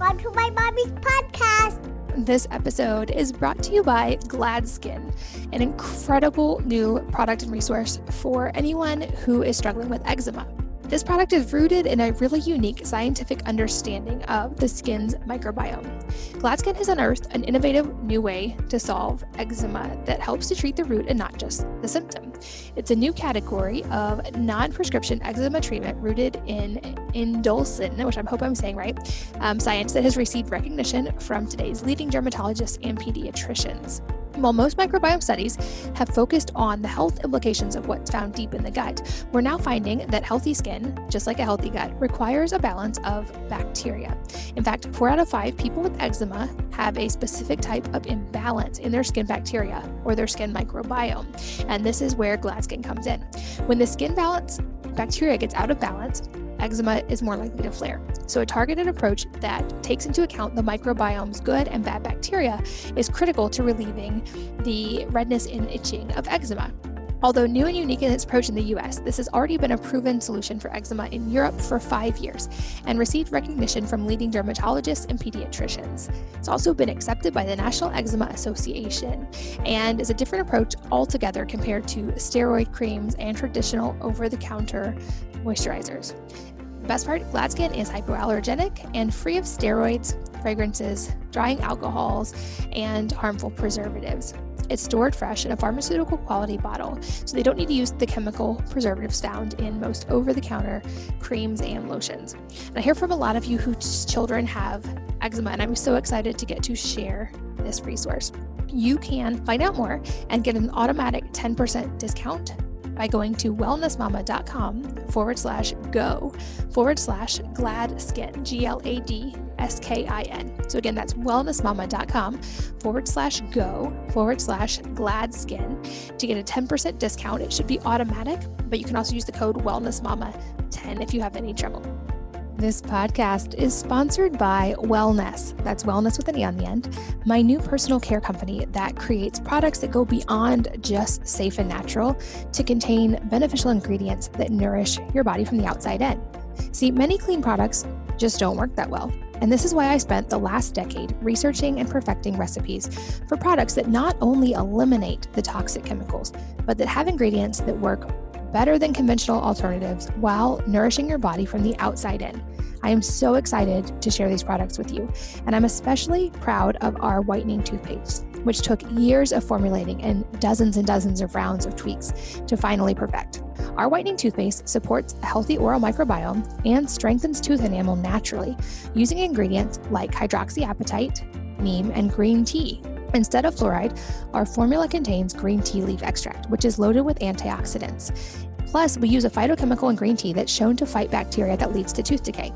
Welcome to my mommy's podcast. This episode is brought to you by GladSkin, an incredible new product and resource for anyone who is struggling with eczema. This product is rooted in a really unique scientific understanding of the skin's microbiome. GladSkin has unearthed an innovative new way to solve eczema that helps to treat the root and not just the symptom. It's a new category of non prescription eczema treatment rooted in endolysin, which I hope I'm saying right, um, science that has received recognition from today's leading dermatologists and pediatricians. While most microbiome studies have focused on the health implications of what's found deep in the gut, we're now finding that healthy skin, just like a healthy gut, requires a balance of bacteria. In fact, four out of five people with eczema have a specific type of imbalance in their skin bacteria or their skin microbiome. And this is where GladSkin comes in. When the skin balance bacteria gets out of balance, eczema is more likely to flare. So, a targeted approach that takes into account the microbiome's good and bad bacteria is critical to relieving the redness and itching of eczema. Although new and unique in its approach in the US, this has already been a proven solution for eczema in Europe for five years and received recognition from leading dermatologists and pediatricians. It's also been accepted by the National Eczema Association and is a different approach altogether compared to steroid creams and traditional over the counter moisturizers. Best part GladSkin is hypoallergenic and free of steroids, fragrances, drying alcohols, and harmful preservatives. It's stored fresh in a pharmaceutical quality bottle, so they don't need to use the chemical preservatives found in most over the counter creams and lotions. And I hear from a lot of you whose children have eczema, and I'm so excited to get to share this resource. You can find out more and get an automatic 10% discount by going to wellnessmama.com forward slash go forward slash glad skin, G L A D S K I N. So again, that's wellnessmama.com forward slash go forward slash glad skin to get a 10% discount. It should be automatic, but you can also use the code wellnessmama10 if you have any trouble. This podcast is sponsored by Wellnesse. That's wellness with an E on the end. My new personal care company that creates products that go beyond just safe and natural to contain beneficial ingredients that nourish your body from the outside in. See, many clean products just don't work that well. And this is why I spent the last decade researching and perfecting recipes for products that not only eliminate the toxic chemicals, but that have ingredients that work better than conventional alternatives while nourishing your body from the outside in. I am so excited to share these products with you, and I'm especially proud of our whitening toothpaste, which took years of formulating and dozens and dozens of rounds of tweaks to finally perfect. Our whitening toothpaste supports a healthy oral microbiome and strengthens tooth enamel naturally using ingredients like hydroxyapatite, neem, and green tea. Instead of fluoride, our formula contains green tea leaf extract, which is loaded with antioxidants. Plus, we use a phytochemical in green tea that's shown to fight bacteria that leads to tooth decay.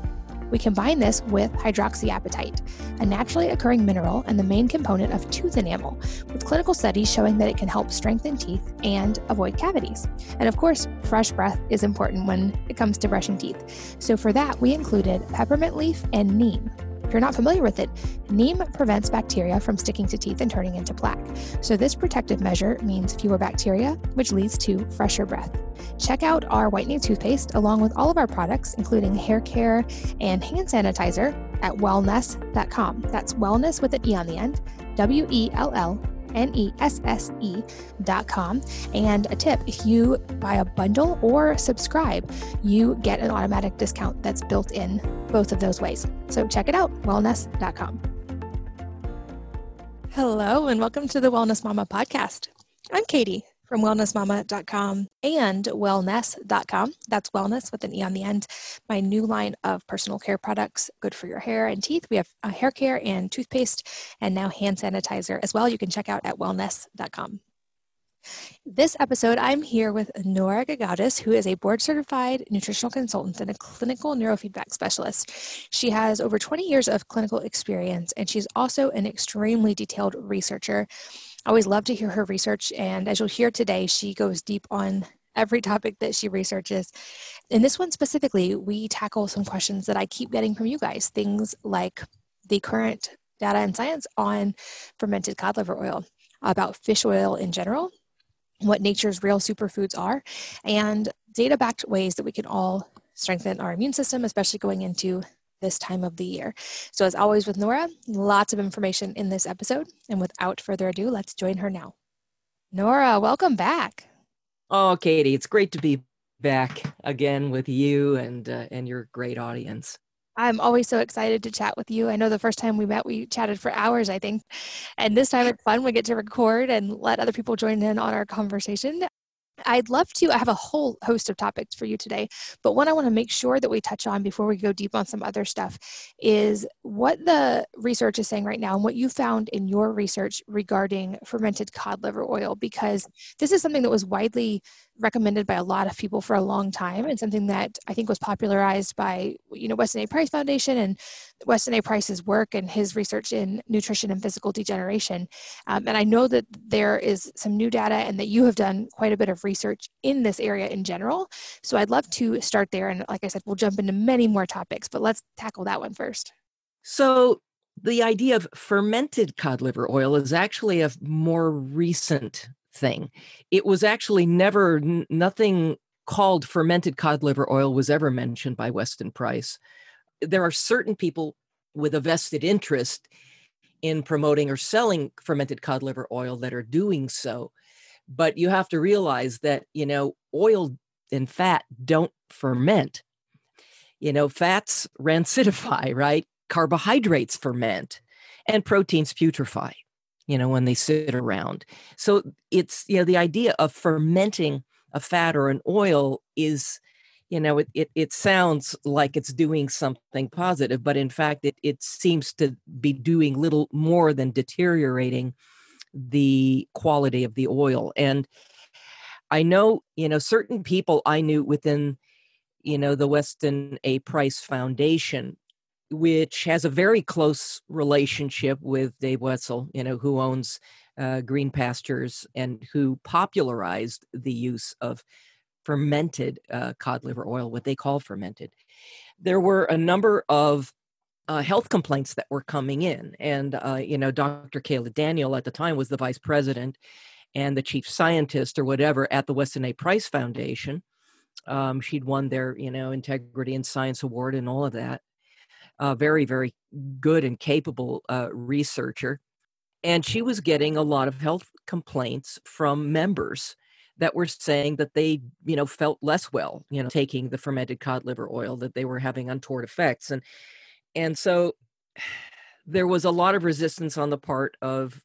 We combine this with hydroxyapatite, a naturally occurring mineral and the main component of tooth enamel, with clinical studies showing that it can help strengthen teeth and avoid cavities. And of course, fresh breath is important when it comes to brushing teeth. So for that, we included peppermint leaf and neem. You're not familiar with it, neem prevents bacteria from sticking to teeth and turning into plaque. So, this protective measure means fewer bacteria, which leads to fresher breath. Check out our whitening toothpaste along with all of our products, including hair care and hand sanitizer, at wellnesse.com. That's wellness with an E on the end, W E L L N-E-S-S-E dot com. And a tip, if you buy a bundle or subscribe, you get an automatic discount that's built in both of those ways. So check it out, wellnesse.com. Hello, and welcome to the Wellness Mama podcast. I'm Katie from wellnessmama.com and wellnesse.com. That's wellness with an E on the end. My new line of personal care products, good for your hair and teeth. We have hair care and toothpaste, and now hand sanitizer as well. You can check out at wellnesse.com. This episode, I'm here with Nora Gedgaudas, who is a board certified nutritional consultant and a clinical neurofeedback specialist. She has over 20 years of clinical experience, and she's also an extremely detailed researcher. I always love to hear her research, and as you'll hear today, she goes deep on every topic that she researches. In this one specifically, we tackle some questions that I keep getting from you guys, things like the current data and science on fermented cod liver oil, about fish oil in general, what nature's real superfoods are, and data backed ways that we can all strengthen our immune system, especially going into this time of the year. So, as always with Nora, lots of information in this episode. And without further ado, let's join her now. Nora, welcome back. Oh, Katie, it's great to be back again with you and uh, and your great audience. I'm always so excited to chat with you. I know the first time we met, we chatted for hours, I think. And this time it's fun. We get to record and let other people join in on our conversation. I'd love to. I have a whole host of topics for you today, but one I want to make sure that we touch on before we go deep on some other stuff is what the research is saying right now and what you found in your research regarding fermented cod liver oil, because this is something that was widely recommended by a lot of people for a long time and something that I think was popularized by you know Weston A. Price Foundation and Weston A. Price's work and his research in nutrition and physical degeneration. Um, and I know that there is some new data and that you have done quite a bit of research in this area in general. So I'd love to start there. And like I said, we'll jump into many more topics, but let's tackle that one first. So the idea of fermented cod liver oil is actually a more recent thing. It was actually never, n- nothing called fermented cod liver oil was ever mentioned by Weston Price. There are certain people with a vested interest in promoting or selling fermented cod liver oil that are doing so. But you have to realize that, you know, oil and fat don't ferment. You know, fats rancidify, right? Carbohydrates ferment and proteins putrefy you know, when they sit around. So it's, you know, the idea of fermenting a fat or an oil is, you know, it, it, it sounds like it's doing something positive, but in fact, it, it seems to be doing little more than deteriorating the quality of the oil. And I know, you know, certain people I knew within, you know, the Weston A. Price Foundation which has a very close relationship with Dave Wetzel, you know, who owns uh, Green Pastures and who popularized the use of fermented uh, cod liver oil, what they call fermented. There were a number of uh, health complaints that were coming in, and uh, you know, Dr. Kaayla Daniel at the time was the vice president and the chief scientist or whatever at the Weston A. Price Foundation. Um, she'd won their, you know, Integrity and Science Award and all of that a very, very good and capable uh, researcher. And she was getting a lot of health complaints from members that were saying that they, you know, felt less well, you know, taking the fermented cod liver oil, that they were having untoward effects. And and so there was a lot of resistance on the part of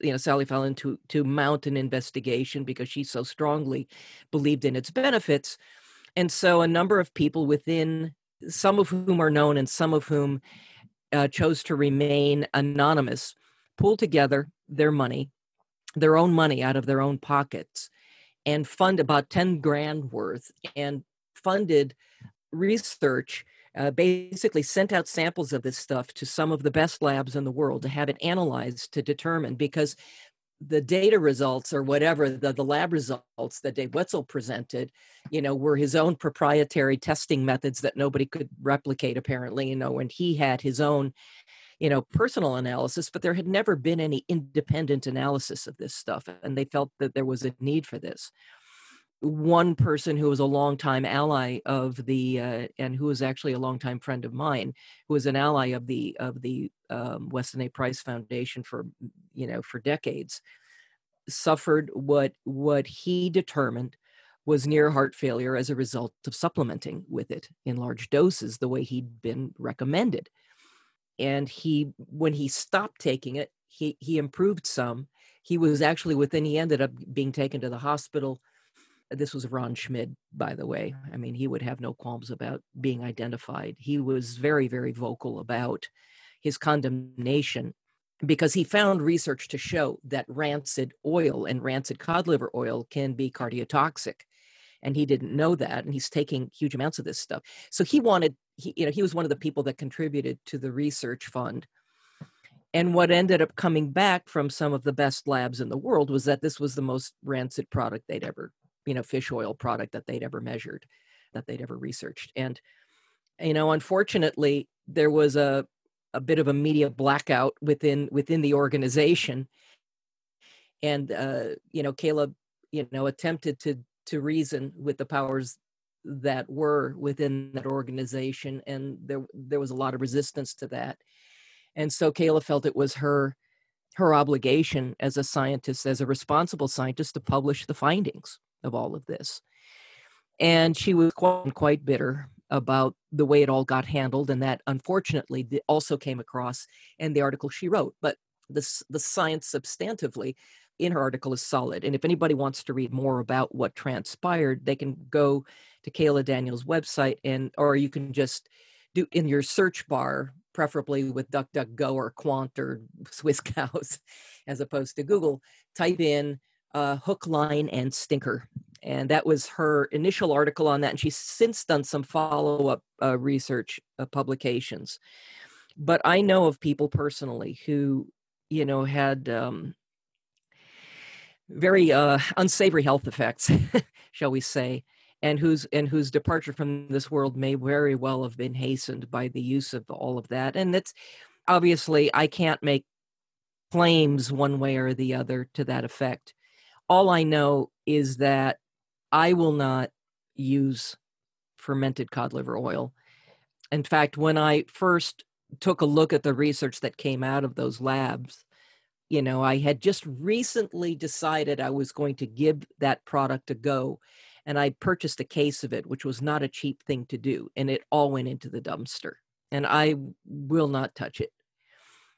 you know Sally Fallon to to mount an investigation because she so strongly believed in its benefits. And so a number of people within some of whom are known and some of whom uh, chose to remain anonymous, pull together their money, their own money out of their own pockets, and fund about 10 grand worth and funded research. Uh, basically, sent out samples of this stuff to some of the best labs in the world to have it analyzed to determine because the data results or whatever the, the lab results that Dave Wetzel presented, you know, were his own proprietary testing methods that nobody could replicate apparently, you know, and he had his own, you know, personal analysis, but there had never been any independent analysis of this stuff. And they felt that there was a need for this. One person who was a longtime ally of the, uh, and who was actually a longtime friend of mine, who was an ally of the of the um, Weston A. Price Foundation for you know for decades, suffered what what he determined was near heart failure as a result of supplementing with it in large doses the way he'd been recommended and he when he stopped taking it he he improved some he was actually within he ended up being taken to the hospital this was ron schmid by the way. I mean he would have no qualms about being identified. He was very very vocal about his condemnation because he found research to show that rancid oil and rancid cod liver oil can be cardiotoxic and he didn't know that and he's taking huge amounts of this stuff. So he wanted he, you know he was one of the people that contributed to the research fund. And what ended up coming back from some of the best labs in the world was that this was the most rancid product they'd ever you know fish oil product that they'd ever measured that they'd ever researched. And you know unfortunately there was a a bit of a media blackout within within the organization. And uh, you know Kaayla you know attempted to to reason with the powers that were within that organization, and there there was a lot of resistance to that. And so Kaayla felt it was her her obligation as a scientist, as a responsible scientist, to publish the findings of all of this. And she was quite, quite bitter about the way it all got handled, and that unfortunately also came across in the article she wrote. But the, the science substantively in her article is solid. And if anybody wants to read more about what transpired, they can go to Kaayla Daniels' website and or you can just do in your search bar, preferably with DuckDuckGo or Qwant or Swisscows, as opposed to Google, type in uh, hook, line, and stinker. And that was her initial article on that. And she's since done some follow up uh, research uh, publications. But I know of people personally who, you know, had um, very uh, unsavory health effects, shall we say, and whose and whose departure from this world may very well have been hastened by the use of all of that. And that's obviously I can't make claims one way or the other to that effect. All I know is that I will not use fermented cod liver oil. In fact, when I first took a look at the research that came out of those labs, you know, I had just recently decided I was going to give that product a go. And I purchased a case of it, which was not a cheap thing to do. And it all went into the dumpster. And I will not touch it.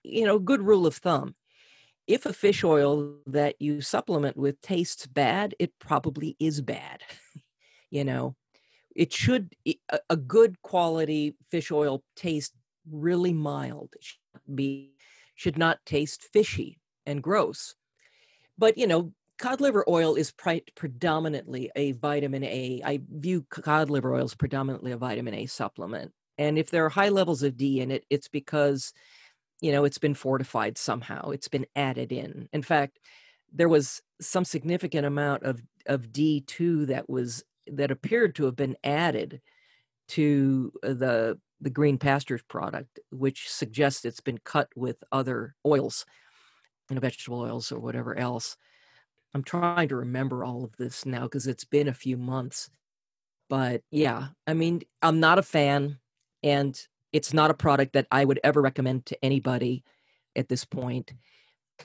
You know, good rule of thumb if a fish oil that you supplement with tastes bad, it probably is bad. you know, it should, a good quality fish oil taste really mild. It should be should not taste fishy and gross. But, you know, cod liver oil is pre- predominantly a vitamin A. I view cod liver oil as predominantly a vitamin A supplement. And if there are high levels of D in it, it's because, you know, it's been fortified somehow. It's been added in. In fact, there was some significant amount of, of D2 that was that appeared to have been added to uh, the the green pastures product, which suggests it's been cut with other oils, you know, vegetable oils or whatever else. I'm trying to remember all of this now because it's been a few months. But yeah, I mean, I'm not a fan, and it's not a product that I would ever recommend to anybody at this point.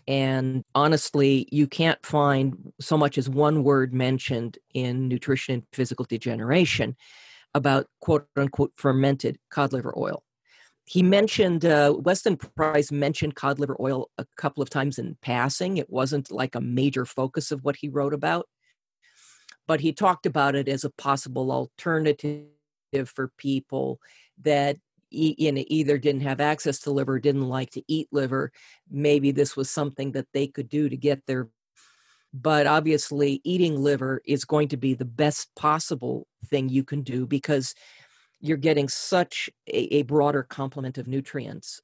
And honestly, you can't find so much as one word mentioned in nutrition and physical degeneration about quote unquote fermented cod liver oil. He mentioned, uh, Weston Price mentioned cod liver oil a couple of times in passing. It wasn't like a major focus of what he wrote about, but he talked about it as a possible alternative for people that you know, either didn't have access to liver, didn't like to eat liver. Maybe this was something that they could do to get their but obviously eating liver is going to be the best possible thing you can do because you're getting such a, a broader complement of nutrients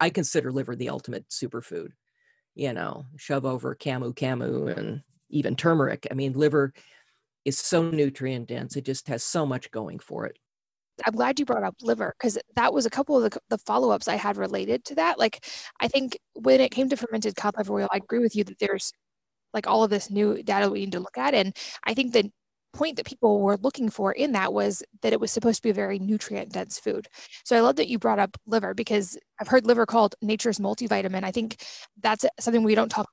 i consider liver the ultimate superfood you know shove over camu camu and even turmeric i mean liver is so nutrient dense it just has so much going for it I'm glad you brought up liver because that was a couple of the, the follow ups I had related to that. Like, I think when it came to fermented cod liver oil, I agree with you that there's like all of this new data we need to look at. And I think the point that people were looking for in that was that it was supposed to be a very nutrient dense food. So I love that you brought up liver because I've heard liver called nature's multivitamin. I think that's something we don't talk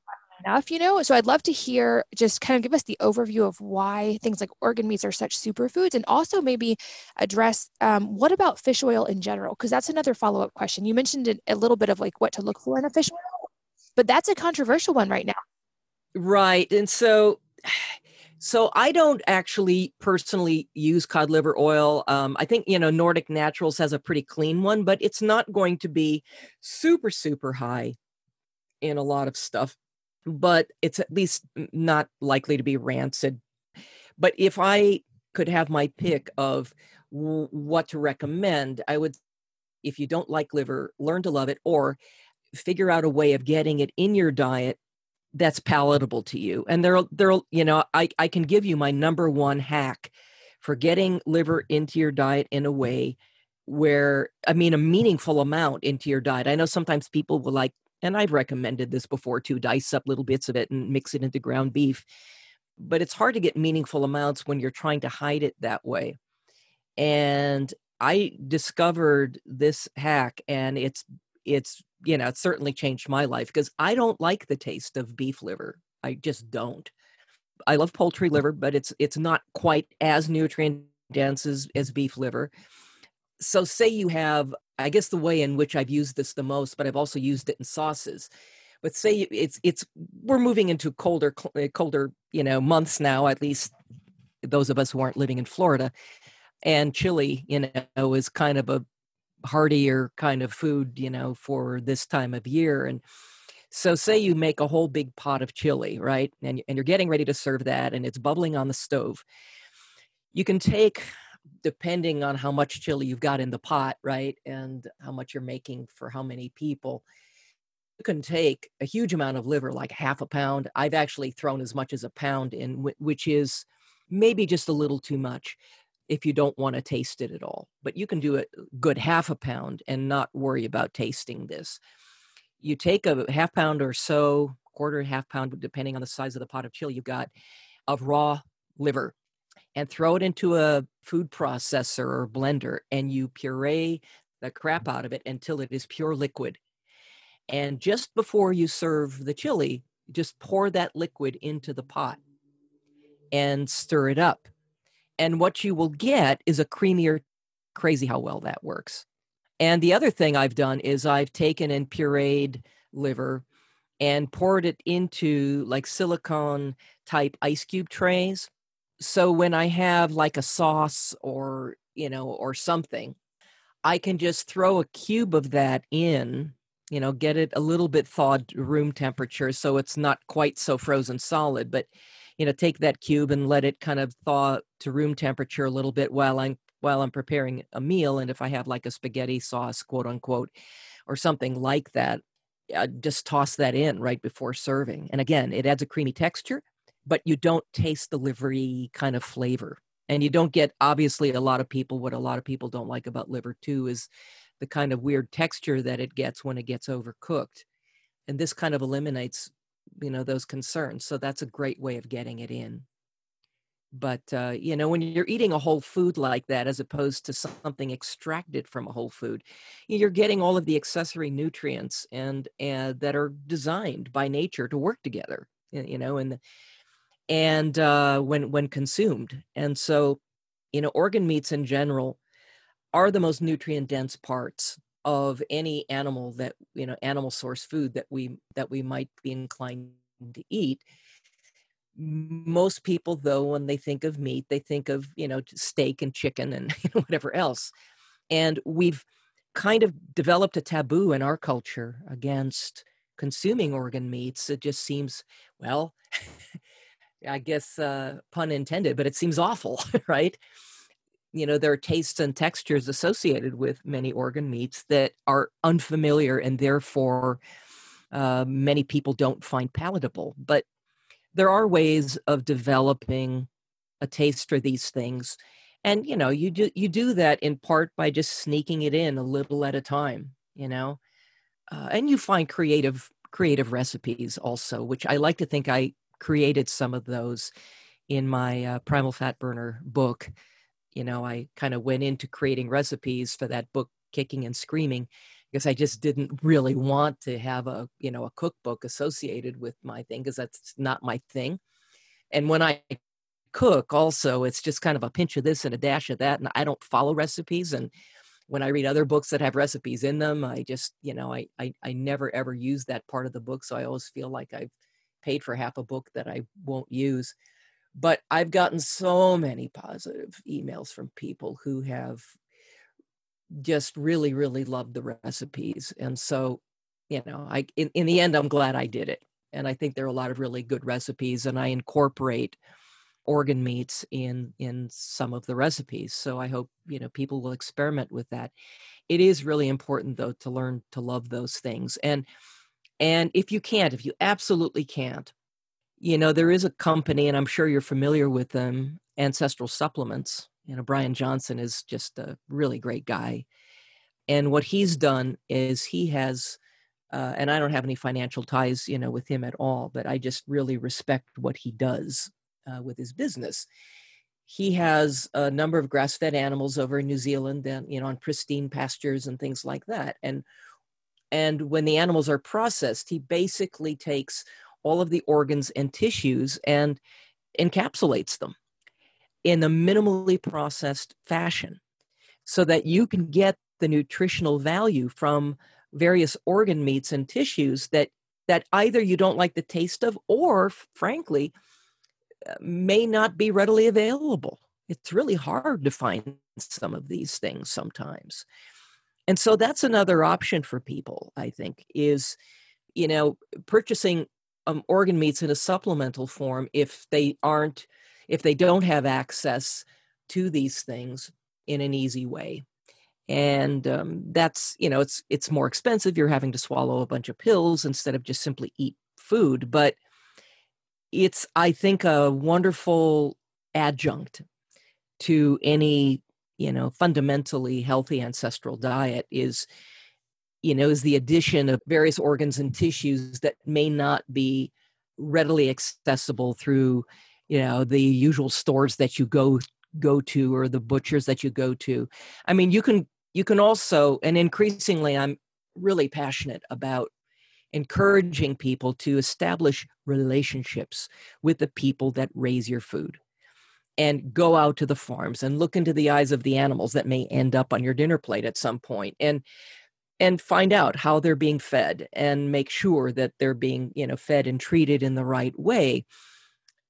enough, you know? So I'd love to hear just kind of give us the overview of why things like organ meats are such superfoods and also maybe address um, what about fish oil in general? Because that's another follow up question. You mentioned a little bit of like what to look for in a fish oil, but that's a controversial one right now. Right. And so so I don't actually personally use cod liver oil. Um, I think you know Nordic Naturals has a pretty clean one, but it's not going to be super super high in a lot of stuff. But it's at least not likely to be rancid. But if I could have my pick of w- what to recommend, I would. If you don't like liver, learn to love it, or figure out a way of getting it in your diet that's palatable to you. And there, there, you know, I, I can give you my number one hack for getting liver into your diet in a way where, I mean, a meaningful amount into your diet. I know sometimes people will like, and I've recommended this before too, dice up little bits of it and mix it into ground beef. But it's hard to get meaningful amounts when you're trying to hide it that way. and I discovered this hack and it's it's you know, it certainly changed my life because I don't like the taste of beef liver. I just don't. I love poultry mm. liver, but it's it's not quite as nutrient dense as, as beef liver. So say you have I guess the way in which I've used this the most, but I've also used it in sauces. But say it's it's we're moving into colder eh, colder, you know, months now, at least those of us who aren't living in Florida. And chili, you know, is kind of a heartier kind of food, you know, for this time of year. And so, say you make a whole big pot of chili, right? And, and you're getting ready to serve that, and it's bubbling on the stove. You can take, depending on how much chili you've got in the pot, right? And how much you're making for how many people, you can take a huge amount of liver, like half a pound. I've actually thrown as much as a pound in, which is maybe just a little too much if you don't want to taste it at all. But you can do a good half a pound and not worry about tasting this. You take a half pound or so, quarter, half pound, depending on the size of the pot of chili you've got, of raw liver and throw it into a food processor or blender and you puree the crap out of it until it is pure liquid. And just before you serve the chili, just pour that liquid into the pot and stir it up. And what you will get is a creamier crazy how well that works. And the other thing i've done is i've taken and pureed liver and poured it into like silicone type ice cube trays so when i have like a sauce or you know or something i can just throw a cube of that in you know get it a little bit thawed room temperature so it's not quite so frozen solid but you know take that cube and let it kind of thaw to room temperature a little bit while i'm while i'm preparing a meal and if i have like a spaghetti sauce quote unquote or something like that I just toss that in right before serving. And again it adds a creamy texture but you don't taste the livery kind of flavor. And you don't get obviously a lot of people what a lot of people don't like about liver too is the kind of weird texture that it gets when it gets overcooked. And this kind of eliminates you know those concerns. So that's a great way of getting it in. But uh, you know when you're eating a whole food like that as opposed to something extracted from a whole food you're getting all of the accessory nutrients and and that are designed by nature to work together you know and and uh, when when consumed. And so you know organ meats in general are the most nutrient dense parts of any animal that you know animal source food that we that we might be inclined to eat. Most people though when they think of meat they think of you know steak and chicken and whatever else. And we've kind of developed a taboo in our culture against consuming organ meats. It just seems well i guess uh, pun intended but it seems awful right? You know there are tastes and textures associated with many organ meats that are unfamiliar and therefore uh, many people don't find palatable. But there are ways of developing a taste for these things. And you know you do you do that in part by just sneaking it in a little at a time you know? Uh, and you find creative creative recipes also which i like to think i created some of those in my uh, primal fat burner book. You know i kind of went into creating recipes for that book kicking and screaming because i just didn't really want to have a you know a cookbook associated with my thing because that's not my thing. And when i cook also it's just kind of a pinch of this and a dash of that and i don't follow recipes and when i read other books that have recipes in them i just you know i i, I never ever use that part of the book so i always feel like i've paid for half a book that i won't use but I've gotten so many positive emails from people who have just really, really loved the recipes. And so, you know, I in, in the end, I'm glad I did it. And I think there are a lot of really good recipes, and I incorporate organ meats in in some of the recipes. So I hope you know people will experiment with that. It is really important though to learn to love those things. And and if you can't, if you absolutely can't, you know, there is a company, and I'm sure you're familiar with them, Ancestral Supplements. You know, Brian Johnson is just a really great guy. And what he's done is he has, uh, and I don't have any financial ties, you know, with him at all, but I just really respect what he does uh, with his business. he has a number of grass-fed animals over in New Zealand, and you know, on pristine pastures and things like that. And and when the animals are processed, he basically takes all of the organs and tissues and encapsulates them in a minimally processed fashion so that you can get the nutritional value from various organ meats and tissues that that either you don't like the taste of or frankly uh, may not be readily available. It's really hard to find some of these things sometimes. And so that's another option for people, I think, is, you know, purchasing um, organ meats in a supplemental form if they aren't, if they don't have access to these things in an easy way. And um, that's, you know, it's it's more expensive. You're having to swallow a bunch of pills instead of just simply eat food. But it's i think a wonderful adjunct to any you know fundamentally healthy ancestral diet is you know is the addition of various organs and tissues that may not be readily accessible through you know the usual stores that you go go to or the butchers that you go to. I mean you can you can also and increasingly i'm really passionate about encouraging people to establish relationships with the people that raise your food and go out to the farms and look into the eyes of the animals that may end up on your dinner plate at some point and and find out how they're being fed and make sure that they're being you know fed and treated in the right way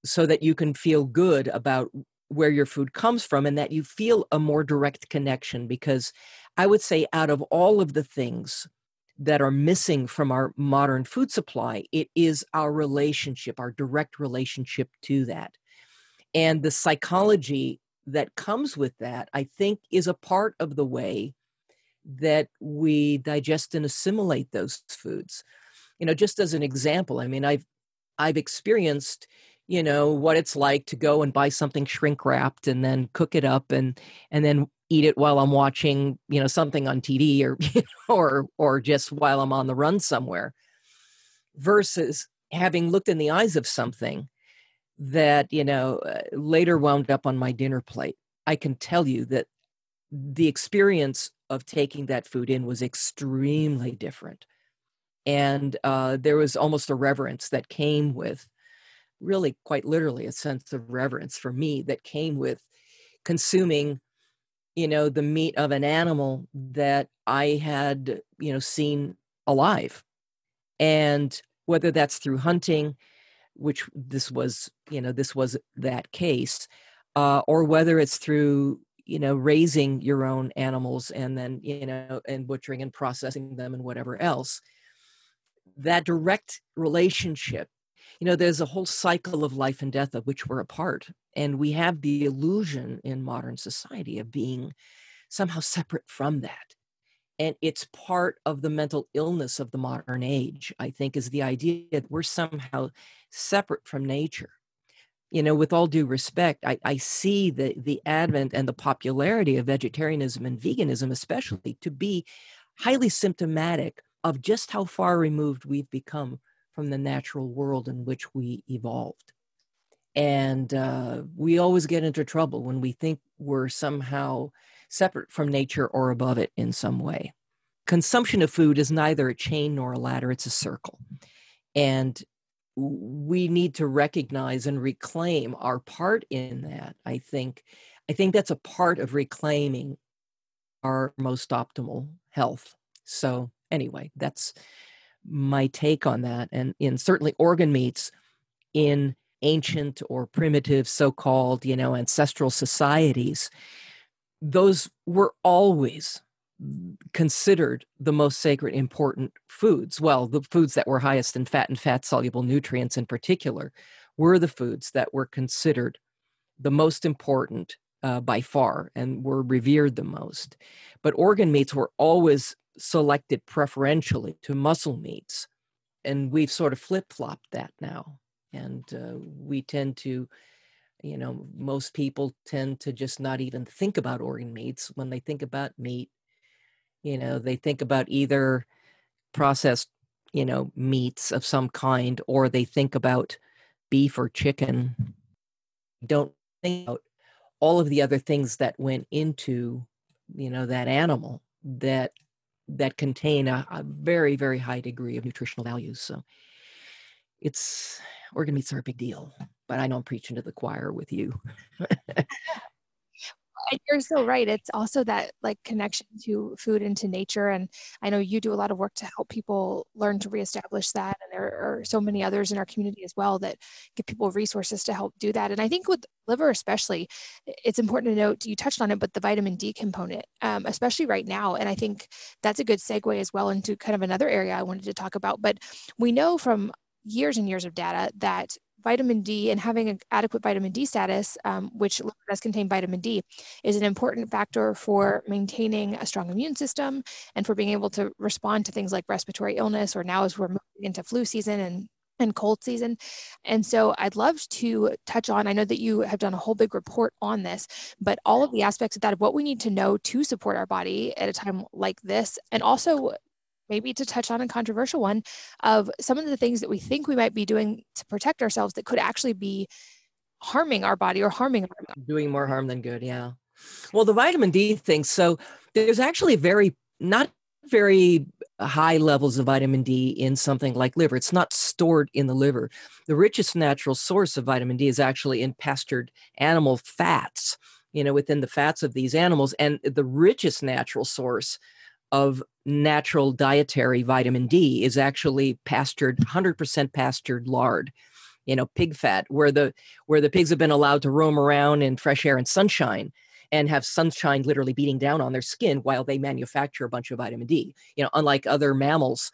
so that you can feel good about where your food comes from and that you feel a more direct connection because i would say out of all of the things that are missing from our modern food supply it is our relationship our direct relationship to that and the psychology that comes with that i think is a part of the way that we digest and assimilate those foods. You know just as an example i mean i've i've experienced you know what it's like to go and buy something shrink wrapped and then cook it up and and then eat it while I'm watching, you know, something on TV or or or just while I'm on the run somewhere versus having looked in the eyes of something that, you know, uh, later wound up on my dinner plate. I can tell you that the experience of taking that food in was extremely different. And uh, there was almost a reverence that came with, really quite literally, a sense of reverence for me that came with consuming you know the meat of an animal that i had you know seen alive and whether that's through hunting which this was you know this was that case uh, or whether it's through you know raising your own animals and then you know and butchering and processing them and whatever else that direct relationship you know there's a whole cycle of life and death of which we're a part and we have the illusion in modern society of being somehow separate from that. And it's part of the mental illness of the modern age i think is the idea that we're somehow separate from nature you know with all due respect i, I see the the advent and the popularity of vegetarianism and veganism especially to be highly symptomatic of just how far removed we've become from the natural world in which we evolved and uh, we always get into trouble when we think we're somehow separate from nature or above it in some way. Consumption of food is neither a chain nor a ladder, it's a circle. And we need to recognize and reclaim our part in that. I think I think that's a part of reclaiming our most optimal health. So anyway, that's my take on that. And in certainly organ meats in ancient or primitive so-called you know ancestral societies those were always considered the most sacred important foods. Well the foods that were highest in fat and fat soluble nutrients in particular were the foods that were considered the most important uh, by far and were revered the most. But organ meats were always selected preferentially to muscle meats and we've sort of flip-flopped that now. And uh, we tend to you know most people tend to just not even think about organ meats when they think about meat you know they think about either processed you know meats of some kind or they think about beef or chicken. Don't think about all of the other things that went into you know that animal that that contain a, a very very high degree of nutritional values so it's organ meats are a big deal but i know i'm preaching to the choir with you and you're so right. It's also that like connection to food and to nature. And I know you do a lot of work to help people learn to reestablish that. And there are so many others in our community as well that give people resources to help do that. And I think with liver, especially, it's important to note you touched on it, but the vitamin D component, um, especially right now. And I think that's a good segue as well into kind of another area I wanted to talk about. But we know from years and years of data that vitamin D and having an adequate vitamin D status, um, which does contain vitamin D, is an important factor for maintaining a strong immune system and for being able to respond to things like respiratory illness or now as we're moving into flu season and and cold season. And so I'd love to touch on, I know that you have done a whole big report on this, but all of the aspects of that, of what we need to know to support our body at a time like this, and also maybe to touch on a controversial one of some of the things that we think we might be doing to protect ourselves that could actually be harming our body or harming our doing more harm than good yeah. Well the vitamin d thing so there's actually very not very high levels of vitamin d in something like liver. It's not stored in the liver. The richest natural source of vitamin d is actually in pastured animal fats you know within the fats of these animals. And the richest natural source of natural dietary vitamin D is actually pastured 100% pastured lard you know pig fat where the where the pigs have been allowed to roam around in fresh air and sunshine and have sunshine literally beating down on their skin while they manufacture a bunch of vitamin D. You know unlike other mammals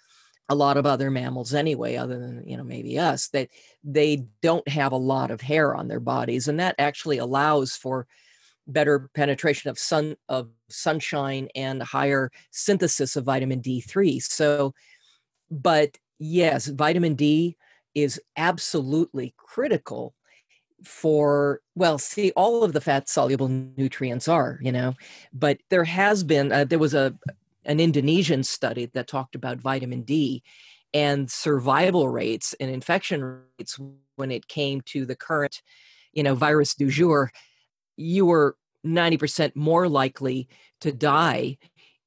a lot of other mammals anyway other than you know maybe us that they don't have a lot of hair on their bodies and that actually allows for better penetration of sun of sunshine and higher synthesis of vitamin D3. So but yes, vitamin D is absolutely critical for well see all of the fat soluble nutrients are you know but there has been uh, there was a an indonesian study that talked about vitamin d and survival rates and infection rates when it came to the current you know virus du jour you were 90% more likely to die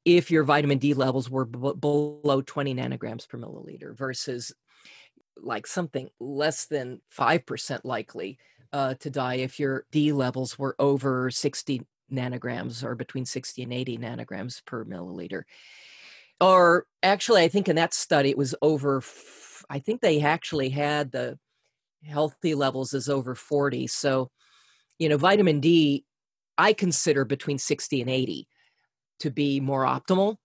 if your vitamin D levels were b- below 20 nanograms per milliliter versus like something less than 5% likely uh, to die if your D levels were over 60 nanograms or between 60 and 80 nanograms per milliliter. Or actually, I think in that study it was over, I think they actually had the healthy levels as over 40. So, you know, vitamin D I consider between 60 and 80 to be more optimal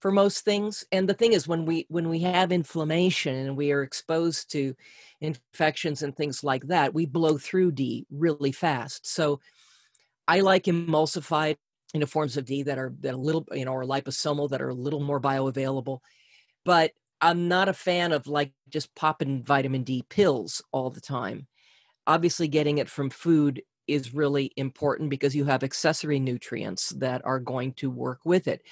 for most things. And the thing is when we when we have inflammation and we are exposed to infections and things like that we blow through d really fast. So i like emulsified you know forms of d that are that a little you know or liposomal that are a little more bioavailable. But i'm not a fan of like just popping vitamin d pills all the time. Obviously getting it from food is really important because you have accessory nutrients that are going to work with it.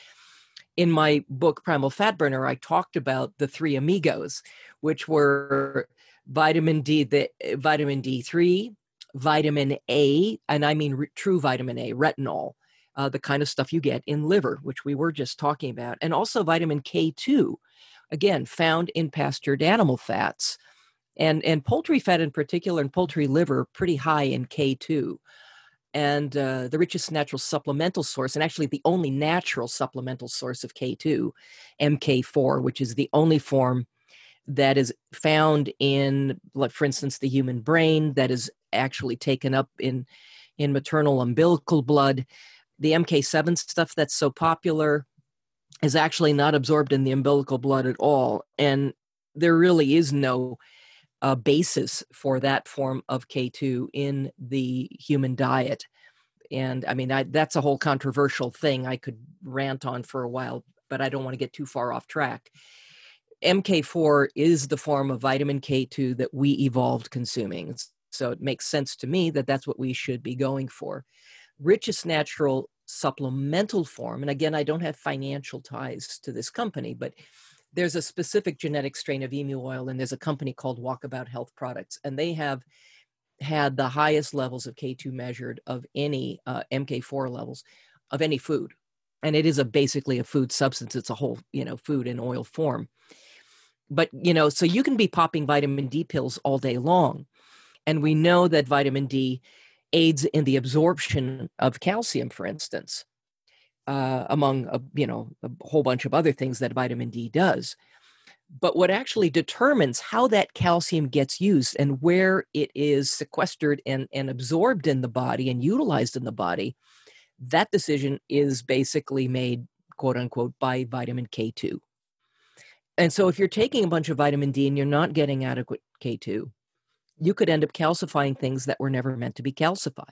In my book, Primal Fat Burner, I talked about the three amigos, which were vitamin D, the eh, vitamin D3, vitamin A, and I mean re- true vitamin A, retinol, uh, the kind of stuff you get in liver, which we were just talking about, and also vitamin K2, again, found in pastured animal fats and and poultry fat in particular and poultry liver pretty high in K2 and uh, the richest natural supplemental source and actually the only natural supplemental source of K2 MK4 which is the only form that is found in like for instance the human brain that is actually taken up in in maternal umbilical blood. The MK7 stuff that's so popular is actually not absorbed in the umbilical blood at all and there really is no uh, basis for that form of K2 in the human diet. And I mean, I, that's a whole controversial thing I could rant on for a while, but I don't want to get too far off track. MK4 is the form of vitamin K2 that we evolved consuming. So it makes sense to me that that's what we should be going for. Richest natural supplemental form, and again, I don't have financial ties to this company, but there's a specific genetic strain of emu oil and there's a company called walkabout health products and they have had the highest levels of K2 measured of any uh, MK4 levels of any food. And it is a basically a food substance. It's a whole, you know, food in oil form. But, you know, so you can be popping vitamin D pills all day long. And we know that vitamin D aids in the absorption of calcium, for instance, uh, among, a, you know, a whole bunch of other things that vitamin D does. But what actually determines how that calcium gets used and where it is sequestered and, and absorbed in the body and utilized in the body, that decision is basically made, quote unquote, by vitamin K2. And so if you're taking a bunch of vitamin D and you're not getting adequate K2, you could end up calcifying things that were never meant to be calcified.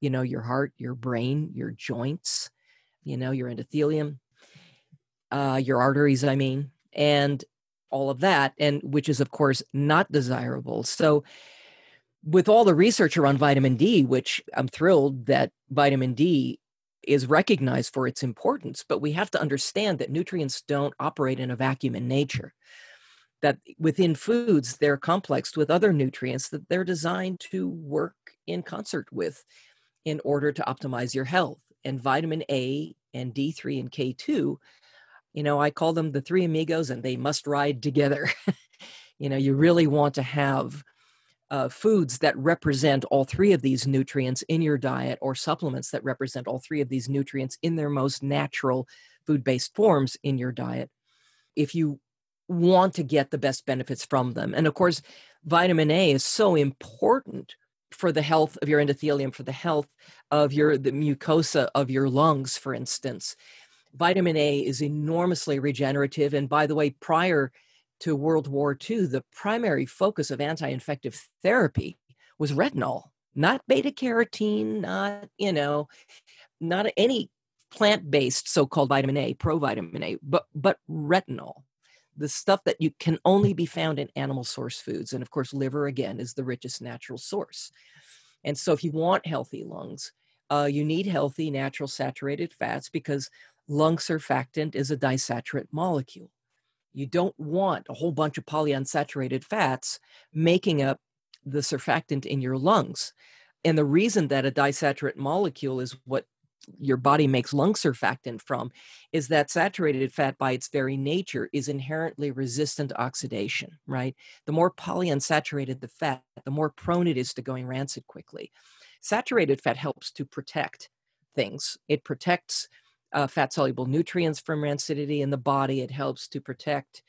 You know, your heart, your brain, your joints, you know, your endothelium, uh, your arteries, I mean. And all of that, and which is, of course, not desirable. So, with all the research around vitamin D, which I'm thrilled that vitamin D is recognized for its importance, but we have to understand that nutrients don't operate in a vacuum in nature. That within foods, they're complexed with other nutrients that they're designed to work in concert with in order to optimize your health. And vitamin A and D3 and K2 you know, I call them the three amigos and they must ride together. you know, you really want to have uh, foods that represent all three of these nutrients in your diet or supplements that represent all three of these nutrients in their most natural food based forms in your diet. If you want to get the best benefits from them. And of course, vitamin A is so important for the health of your endothelium, for the health of your the mucosa of your lungs, for instance vitamin A is enormously regenerative. And by the way, prior to World War II, the primary focus of anti infective therapy was retinol, not beta carotene, not, you know, not any plant based so called vitamin A, provitamin A, but, but retinol. The stuff that you can only be found in animal source foods. And of course, liver again is the richest natural source. And so, if you want healthy lungs, uh, you need healthy natural saturated fats because lung surfactant is a disaturate molecule. You don't want a whole bunch of polyunsaturated fats making up the surfactant in your lungs. And the reason that a disaturate molecule is what your body makes lung surfactant from is that saturated fat by its very nature is inherently resistant to oxidation, right? The more polyunsaturated the fat, the more prone it is to going rancid quickly. Saturated fat helps to protect things. It protects uh, fat soluble nutrients from rancidity in the body. It helps to protect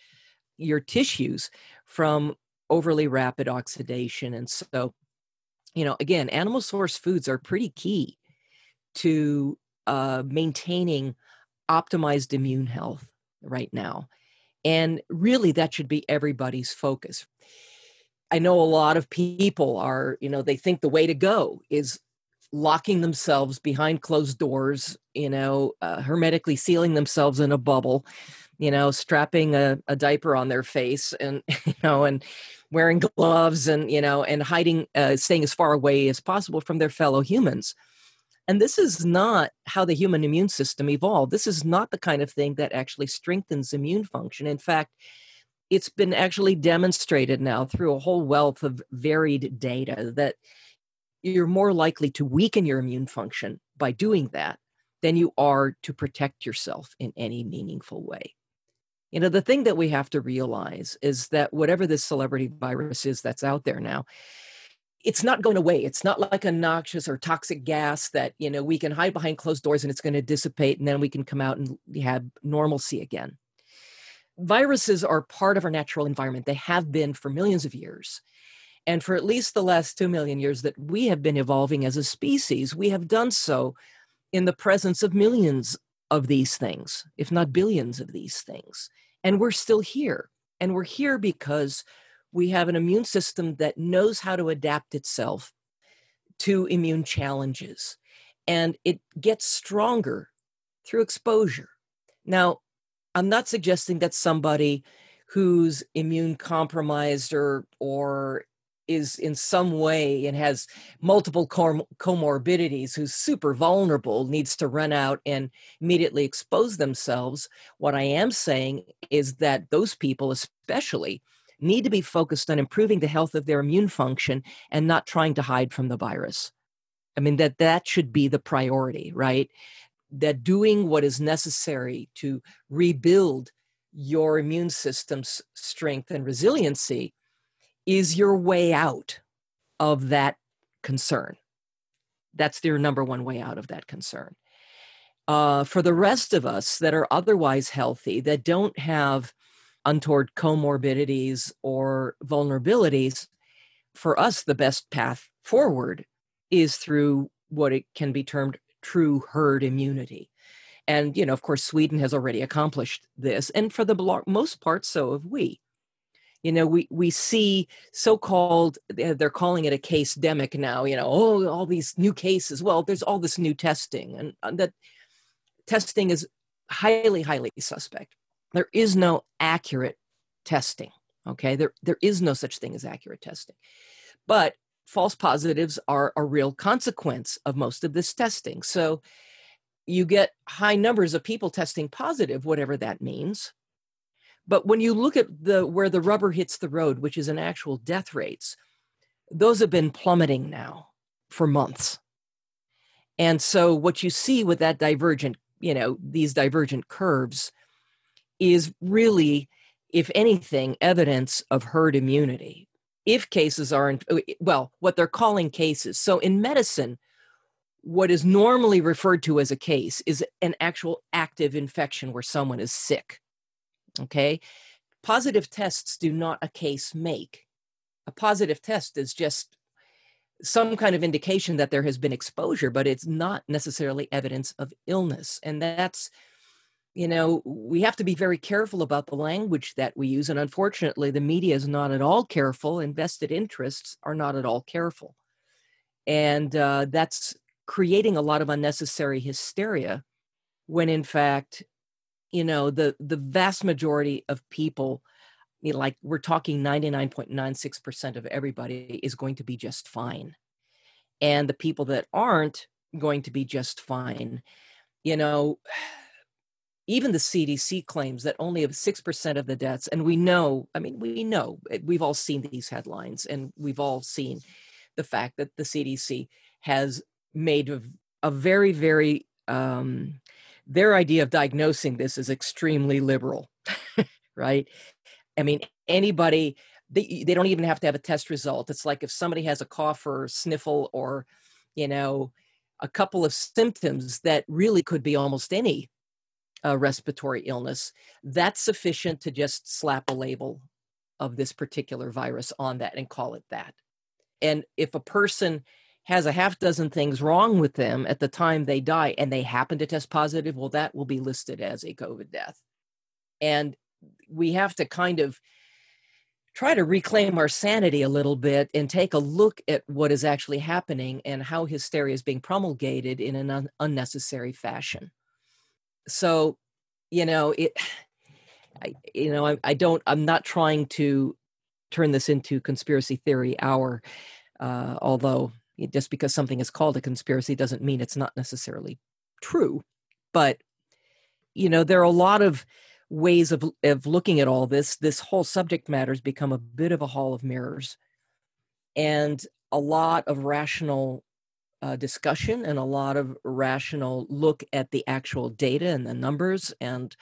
your tissues from overly rapid oxidation. And so, you know, again, animal source foods are pretty key to uh, maintaining optimized immune health right now. And really, that should be everybody's focus. I know a lot of people are, you know, they think the way to go is locking themselves behind closed doors, you know, uh, hermetically sealing themselves in a bubble, you know, strapping a, a, diaper on their face and, you know, and wearing gloves and, you know, and hiding, uh, staying as far away as possible from their fellow humans. And this is not how the human immune system evolved. This is not the kind of thing that actually strengthens immune function. In fact, it's been actually demonstrated now through a whole wealth of varied data that you're more likely to weaken your immune function by doing that than you are to protect yourself in any meaningful way. You know, the thing that we have to realize is that whatever this celebrity virus is that's out there now, it's not going away. It's not like a noxious or toxic gas that, you know, we can hide behind closed doors and it's going to dissipate and then we can come out and have normalcy again. Viruses are part of our natural environment. They have been for millions of years. And for at least the last 2 million years that we have been evolving as a species, we have done so in the presence of millions of these things, if not billions of these things. And we're still here. And we're here because we have an immune system that knows how to adapt itself to immune challenges. And it gets stronger through exposure. Now, I'm not suggesting that somebody who's immune compromised or or is in some way and has multiple com- comorbidities who's super vulnerable needs to run out and immediately expose themselves what i am saying is that those people especially need to be focused on improving the health of their immune function and not trying to hide from the virus. I mean, that that should be the priority, right? That doing what is necessary to rebuild your immune system's strength and resiliency is your way out of that concern. That's their number one way out of that concern. Uh, for the rest of us that are otherwise healthy, that don't have untoward comorbidities or vulnerabilities, for us, the best path forward is through what it can be termed true herd immunity. And, you know, of course, Sweden has already accomplished this. And for the most part, so have we. You know, we, we see so called, they're calling it a case demic now, you know, oh, all these new cases. Well, there's all this new testing, and uh, that testing is highly, highly suspect. There is no accurate testing. Okay. There, there is no such thing as accurate testing. But false positives are a real consequence of most of this testing. So you get high numbers of people testing positive, whatever that means. But when you look at the where the rubber hits the road, which is in actual death rates, those have been plummeting now for months. And so what you see with that divergent, you know, these divergent curves is really, if anything, evidence of herd immunity. If cases are, in, uh, well, what they're calling cases. So in medicine, what is normally referred to as a case is an actual active infection where someone is sick. Okay. Positive tests do not a case make. A positive test is just some kind of indication that there has been exposure, but it's not necessarily evidence of illness. And that's you know, we have to be very careful about the language that we use. And unfortunately, the media is not at all careful. Invested interests are not at all careful. And uh, that's creating a lot of unnecessary hysteria when, in fact, you know, the, the vast majority of people, you know, like we're talking 99.96% of everybody is going to be just fine. And the people that aren't going to be just fine, you know, even the CDC claims that only of 6% of the deaths, and we know, I mean, we know, eh, we've all seen these headlines and we've all seen the fact that the CDC has made a, a very, very, um, their idea of diagnosing this is extremely liberal, right? I mean, anybody, they, they don't even have to have a test result. It's like if somebody has a cough or sniffle or, you know, a couple of symptoms that really could be almost any a respiratory illness, that's sufficient to just slap a label of this particular virus on that and call it that. And if a person has a half dozen things wrong with them at the time they die and they happen to test positive, well, that will be listed as a COVID death. And we have to kind of try to reclaim our sanity a little bit and take a look at what is actually happening and how hysteria is being promulgated in an un- unnecessary fashion so you know it I, you know I, I don't i'm not trying to turn this into conspiracy theory hour uh, although just because something is called a conspiracy doesn't mean it's not necessarily true. But you know there are a lot of ways of, of looking at all this. This whole subject matter has become a bit of a hall of mirrors. And a lot of rational uh, discussion and a lot of rational look at the actual data and the numbers and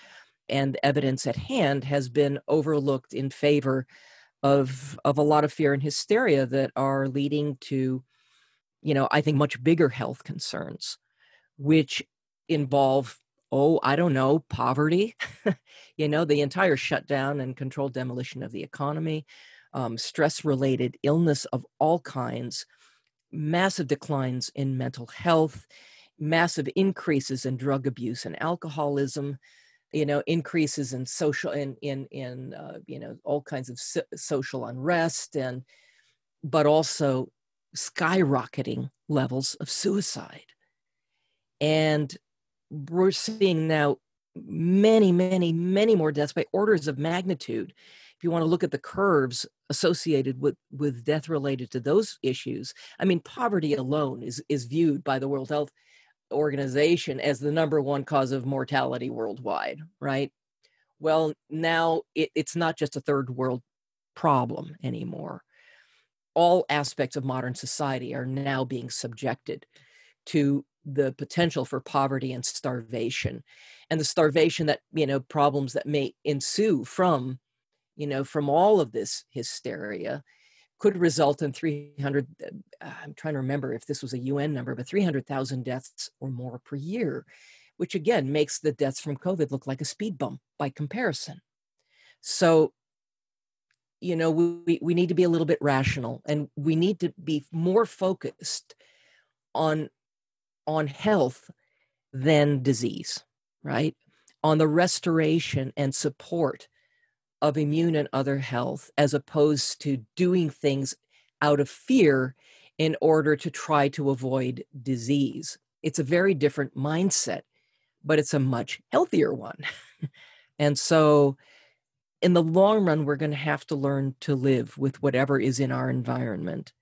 and evidence at hand has been overlooked in favor of of a lot of fear and hysteria that are leading to you know i think much bigger health concerns which involve oh i don't know poverty you know the entire shutdown and controlled demolition of the economy um, stress related illness of all kinds massive declines in mental health, massive increases in drug abuse and alcoholism, you know, increases in social in in in uh, you know all kinds of so- social unrest and but also skyrocketing levels of suicide. And we're seeing now many, many, many more deaths by orders of magnitude if you want to look at the curves associated with with death related to those issues i mean poverty alone is is viewed by the world health organization as the number one cause of mortality worldwide right well now it, it's not just a third world problem anymore. All aspects of modern society are now being subjected to the potential for poverty and starvation and the starvation that you know problems that may ensue from you know from all of this hysteria could result in 300 uh, i'm trying to remember if this was a un number but 300000 deaths or more per year which again makes the deaths from covid look like a speed bump by comparison so you know we, we need to be a little bit rational and we need to be more focused on on health than disease, right? On the restoration and support of immune and other health, as opposed to doing things out of fear in order to try to avoid disease. It's a very different mindset, but it's a much healthier one. and so, in the long run, we're going to have to learn to live with whatever is in our environment.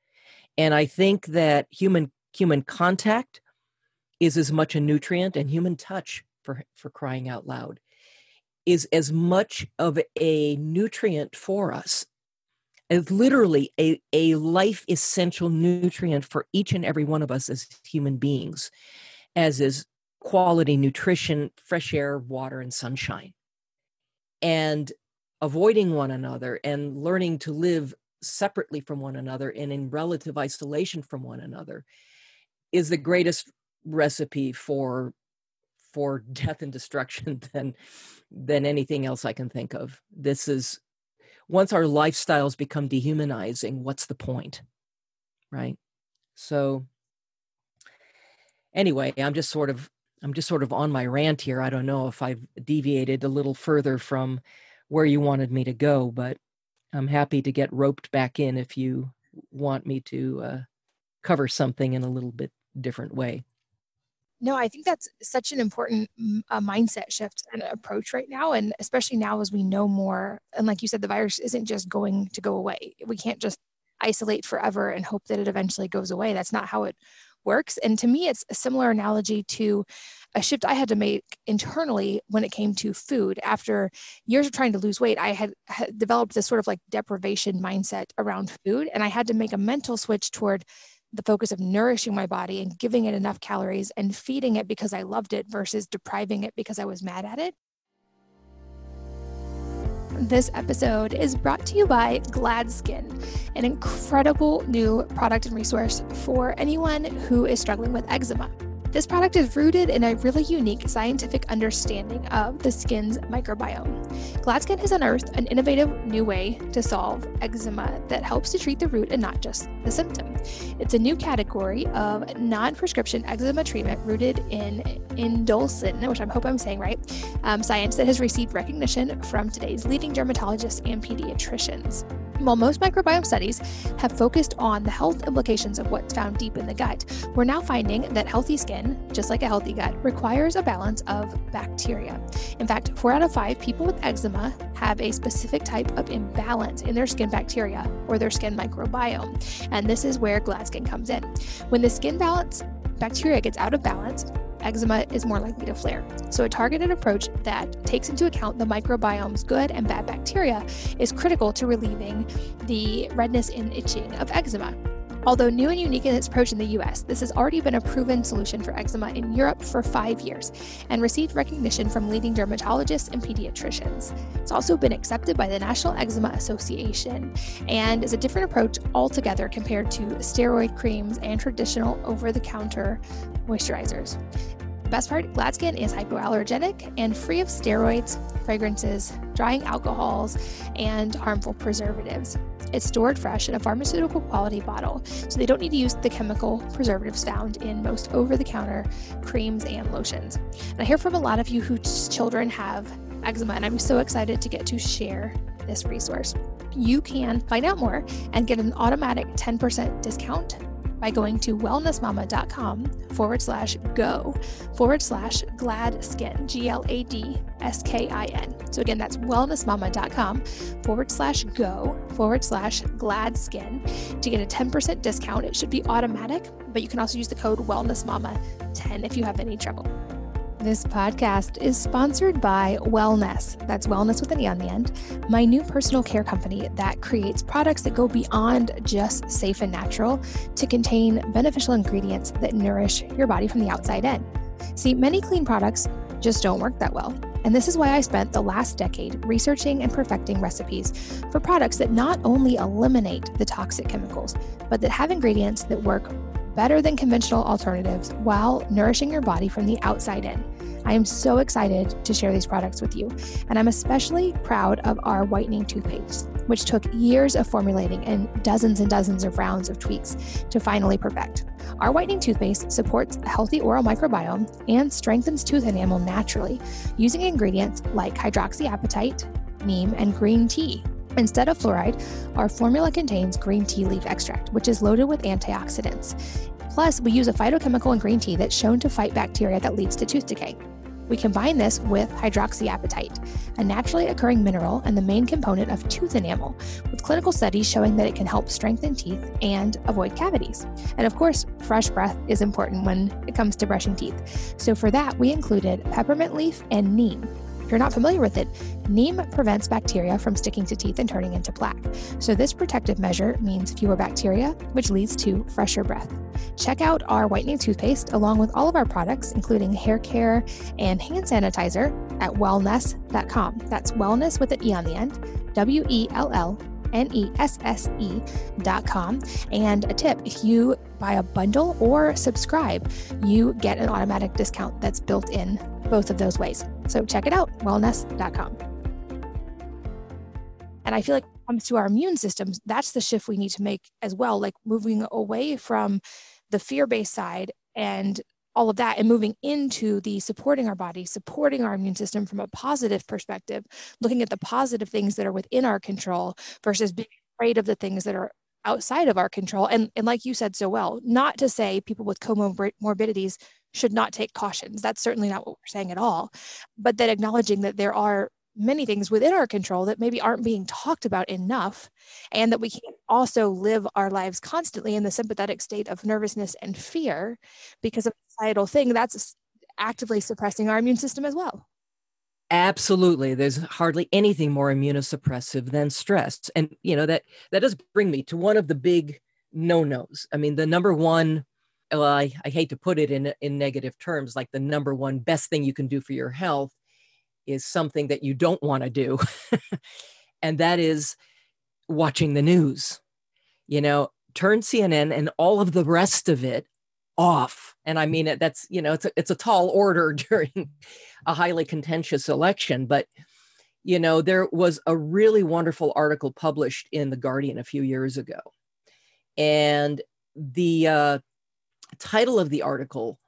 And I think that human human contact is as much a nutrient and human touch for for crying out loud is as much of a nutrient for us as literally a, a life essential nutrient for each and every one of us as human beings as is quality nutrition fresh air water and sunshine. And avoiding one another and learning to live separately from one another and in relative isolation from one another is the greatest recipe for for death and destruction than than anything else I can think of. This is once our lifestyles become dehumanizing, what's the point? Right? So anyway, I'm just sort of I'm just sort of on my rant here. I don't know if I've deviated a little further from where you wanted me to go, but I'm happy to get roped back in if you want me to uh, cover something in a little bit different way. No, I think that's such an important uh, mindset shift and approach right now. And especially now as we know more. And like you said, the virus isn't just going to go away. We can't just isolate forever and hope that it eventually goes away. That's not how it works. And to me, it's a similar analogy to a shift I had to make internally when it came to food. After years of trying to lose weight, I had, had developed this sort of like deprivation mindset around food. And I had to make a mental switch toward the focus of nourishing my body and giving it enough calories and feeding it because I loved it versus depriving it because I was mad at it. This episode is brought to you by GladSkin, an incredible new product and resource for anyone who is struggling with eczema. This product is rooted in a really unique scientific understanding of the skin's microbiome. GladSkin has unearthed an innovative new way to solve eczema that helps to treat the root and not just the symptom. It's a new category of non prescription eczema treatment rooted in endolysin, which I hope I'm saying right, um, science that has received recognition from today's leading dermatologists and pediatricians. While most microbiome studies have focused on the health implications of what's found deep in the gut, we're now finding that healthy skin, just like a healthy gut, requires a balance of bacteria. In fact, four out of five people with eczema have a specific type of imbalance in their skin bacteria or their skin microbiome. And this is where GladSkin comes in. When the skin balance bacteria gets out of balance, eczema is more likely to flare. So, a targeted approach that takes into account the microbiome's good and bad bacteria is critical to relieving the redness and itching of eczema. Although new and unique in its approach in the US, this has already been a proven solution for eczema in Europe for five years and received recognition from leading dermatologists and pediatricians. It's also been accepted by the National Eczema Association and is a different approach altogether compared to steroid creams and traditional over the counter moisturizers. The best part GladSkin is hypoallergenic and free of steroids, fragrances, drying alcohols, and harmful preservatives. It's stored fresh in a pharmaceutical quality bottle, so they don't need to use the chemical preservatives found in most over the counter creams and lotions. And I hear from a lot of you whose children have eczema, and I'm so excited to get to share this resource. You can find out more and get an automatic 10% discount by going to wellnessmama.com forward slash go forward slash glad skin, G L A D S K I N. So again, that's wellnessmama.com forward slash go forward slash glad skin to get a 10% discount. It should be automatic, but you can also use the code wellnessmama10 if you have any trouble. This podcast is sponsored by Wellnesse. That's wellness with an E on the end, my new personal care company that creates products that go beyond just safe and natural to contain beneficial ingredients that nourish your body from the outside in. See, many clean products just don't work that well. And this is why I spent the last decade researching and perfecting recipes for products that not only eliminate the toxic chemicals, but that have ingredients that work better than conventional alternatives while nourishing your body from the outside in. I am so excited to share these products with you, and I'm especially proud of our whitening toothpaste, which took years of formulating and dozens and dozens of rounds of tweaks to finally perfect. Our whitening toothpaste supports a healthy oral microbiome and strengthens tooth enamel naturally using ingredients like hydroxyapatite, neem, and green tea. Instead of fluoride, our formula contains green tea leaf extract, which is loaded with antioxidants. Plus, we use a phytochemical in green tea that's shown to fight bacteria that leads to tooth decay. We combine this with hydroxyapatite, a naturally occurring mineral and the main component of tooth enamel, with clinical studies showing that it can help strengthen teeth and avoid cavities. And of course, fresh breath is important when it comes to brushing teeth. So for that, we included peppermint leaf and neem. If you're not familiar with it, neem prevents bacteria from sticking to teeth and turning into plaque. So, this protective measure means fewer bacteria, which leads to fresher breath. Check out our whitening toothpaste along with all of our products, including hair care and hand sanitizer, at wellnesse.com. That's wellness with an E on the end, W E L L N E S S E dot com. And a tip if you buy a bundle or subscribe, you get an automatic discount that's built in both of those ways. So check it out, wellnesse.com. And I feel like comes to our immune systems, that's the shift we need to make as well, like moving away from the fear based side and all of that and moving into the supporting our body, supporting our immune system from a positive perspective, looking at the positive things that are within our control versus being afraid of the things that are outside of our control. And, and like you said so well, not to say people with comorbidities should not take cautions. That's certainly not what we're saying at all. But that acknowledging that there are many things within our control that maybe aren't being talked about enough, and that we can also live our lives constantly in the sympathetic state of nervousness and fear because of societal thing that's actively suppressing our immune system as well. Absolutely. There's hardly anything more immunosuppressive than stress. And you know that that does bring me to one of the big no-nos. I mean, the number one well, I, I hate to put it in in negative terms, like the number one best thing you can do for your health is something that you don't want to do. and that is watching the news. You know, turn CNN and all of the rest of it off. And I mean it that's, you know, it's a, it's a tall order during a highly contentious election, but you know, there was a really wonderful article published in the Guardian a few years ago. And the uh, title of the article,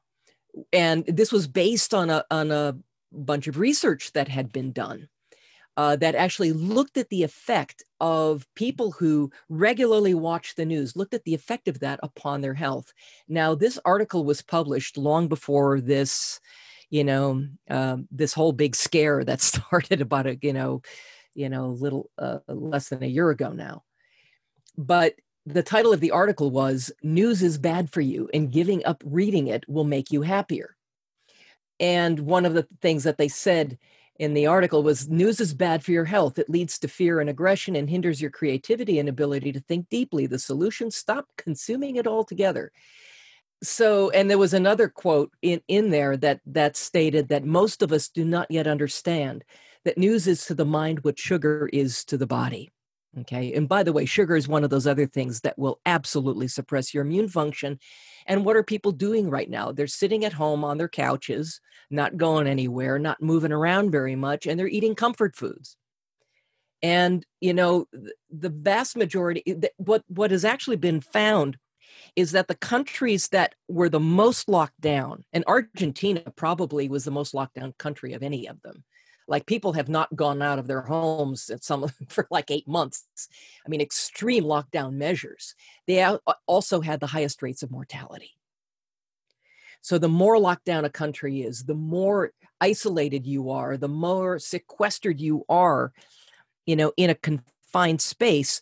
and this was based on a, on a bunch of research that had been done uh, that actually looked at the effect of people who regularly watch the news, looked at the effect of that upon their health. Now, this article was published long before this, you know, uh, this whole big scare that started about a, you know, you know, a little uh, less than a year ago now. But the title of the article was News is Bad for You, and giving up reading it will make you happier. And one of the things that they said in the article was news is bad for your health. It leads to fear and aggression and hinders your creativity and ability to think deeply. The solution stop consuming it altogether. So, and there was another quote in, in there that that stated that most of us do not yet understand that news is to the mind what sugar is to the body. Okay. And by the way, sugar is one of those other things that will absolutely suppress your immune function. And what are people doing right now? They're sitting at home on their couches, not going anywhere, not moving around very much, and they're eating comfort foods. And, you know, the vast majority, eh, what, what has actually been found is that the countries that were the most locked down, and Argentina probably was the most locked down country of any of them, like people have not gone out of their homes at some for like eight months. I mean extreme lockdown measures. They also had the highest rates of mortality. So the more locked down a country is the more isolated you are the more sequestered you are you know in a confined space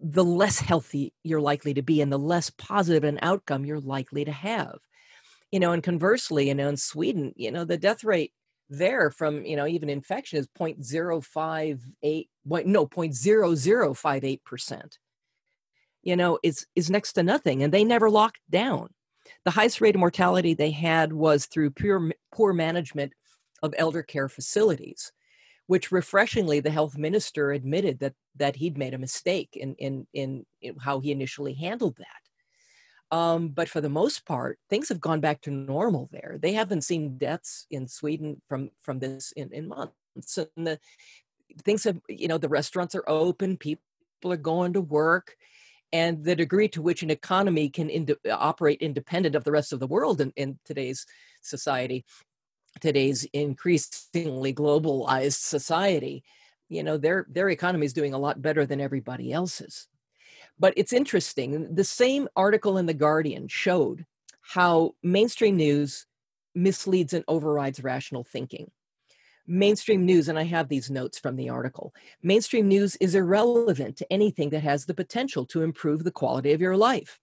the less healthy you're likely to be and the less positive an outcome you're likely to have. You know, and conversely, you know, in Sweden, you know, the death rate there from, you know, even infection is 0.058, no, 0.0058%. You know, is is next to nothing. And they never locked down. The highest rate of mortality they had was through pure, poor management of elder care facilities which refreshingly the health minister admitted that that he'd made a mistake in in in, in how he initially handled that. Um, but for the most part, things have gone back to normal there. They haven't seen deaths in Sweden from from this in, in months. And the things have, you know, the restaurants are open, people are going to work, and the degree to which an economy can ind- operate independent of the rest of the world in, in today's society today's increasingly globalized society you know their their economy is doing a lot better than everybody else's but it's interesting the same article in the guardian showed how mainstream news misleads and overrides rational thinking. Mainstream news and i have these notes from the article mainstream news is irrelevant to anything that has the potential to improve the quality of your life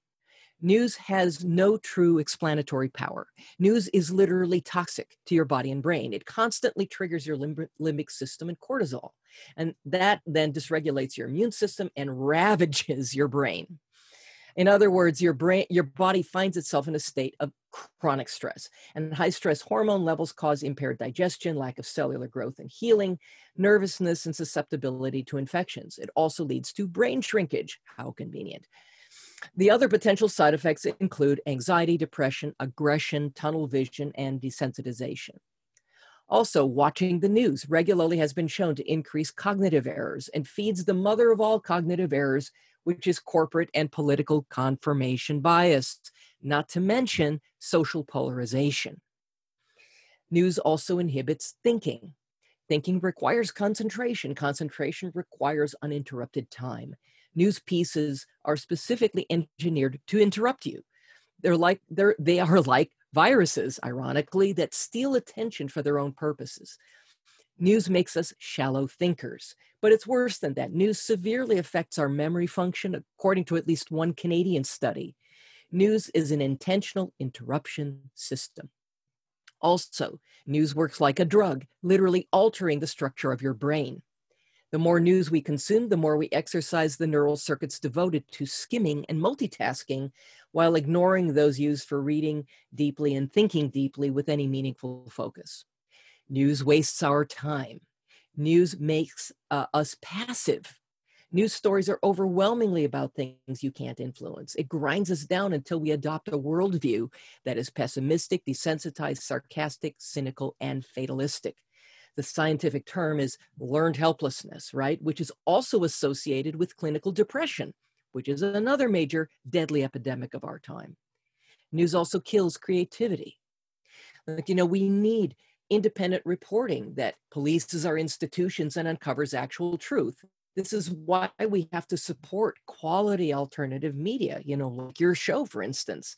News has no true explanatory power. News is literally toxic to your body and brain. It constantly triggers your limbic system and cortisol. And that then dysregulates your immune system and ravages your brain. In other words, your brain, your body finds itself in a state of chronic stress. And high stress hormone levels cause impaired digestion, lack of cellular growth and healing, nervousness, and susceptibility to infections. It also leads to brain shrinkage. How convenient. The other potential side effects include anxiety, depression, aggression, tunnel vision, and desensitization. Also, watching the news regularly has been shown to increase cognitive errors and feeds the mother of all cognitive errors, which is corporate and political confirmation bias, not to mention social polarization. News also inhibits thinking. Thinking requires concentration. Concentration requires uninterrupted time news pieces are specifically engineered to interrupt you. They're like they're they are like viruses, ironically, that steal attention for their own purposes. News makes us shallow thinkers, but it's worse than that. News severely affects our memory function, according to at least one Canadian study. News is an intentional interruption system. Also, news works like a drug, literally altering the structure of your brain. The more news we consume, the more we exercise the neural circuits devoted to skimming and multitasking while ignoring those used for reading deeply and thinking deeply with any meaningful focus. News wastes our time. News makes uh, us passive. News stories are overwhelmingly about things you can't influence. It grinds us down until we adopt a worldview that is pessimistic, desensitized, sarcastic, cynical, and fatalistic the scientific term is learned helplessness, right? Which is also associated with clinical depression, which is another major deadly epidemic of our time. News also kills creativity. Like, you know, we need independent reporting that polices our institutions and uncovers actual truth. This is why we have to support quality alternative media, you know, like your show, for instance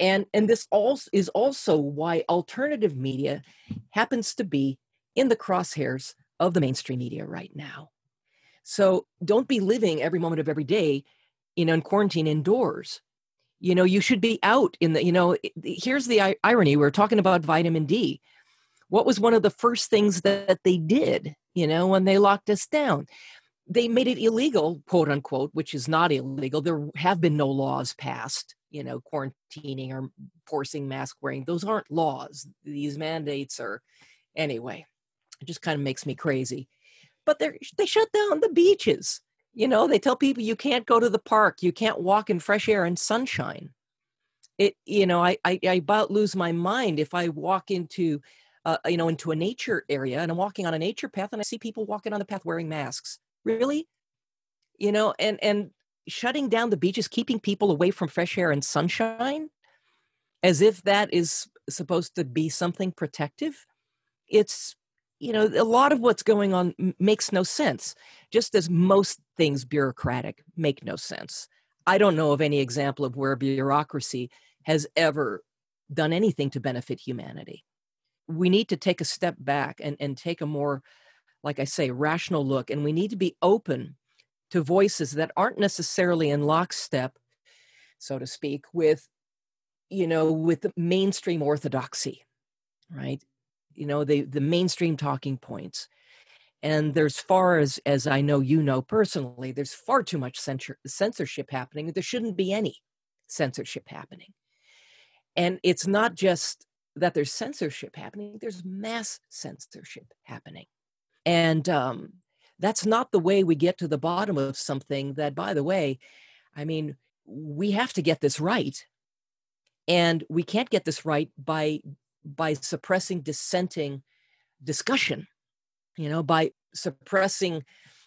and and this also is also why alternative media happens to be in the crosshairs of the mainstream media right now. So don't be living every moment of every day, in quarantine indoors. You know, you should be out in the, you know, here's the irony. We're talking about vitamin D. What was one of the first things that they did, you know, when they locked us down? They made it illegal, quote unquote, which is not illegal. There have been no laws passed, you know, quarantining or forcing mask wearing. Those aren't laws. These mandates are, anyway. It just kind of makes me crazy. But they they shut down the beaches. You know, they tell people you can't go to the park, you can't walk in fresh air and sunshine. It, you know, I, I, I about lose my mind if I walk into, uh, you know, into a nature area and I'm walking on a nature path and I see people walking on the path wearing masks. Really, you know, and and shutting down the beaches, keeping people away from fresh air and sunshine, as if that is supposed to be something protective. It's you know, a lot of what's going on makes no sense, just as most things bureaucratic make no sense. I don't know of any example of where bureaucracy has ever done anything to benefit humanity. We need to take a step back and, and take a more, like I say, rational look, and we need to be open to voices that aren't necessarily in lockstep, so to speak, with you know, with mainstream orthodoxy, right? You know, the the mainstream talking points. And there's far as as I know you know personally, there's far too much censor, censorship happening. There shouldn't be any censorship happening. And it's not just that there's censorship happening, there's mass censorship happening. And um, that's not the way we get to the bottom of something that, by the way, I mean, we have to get this right. And we can't get this right by by suppressing dissenting discussion, you know, by suppressing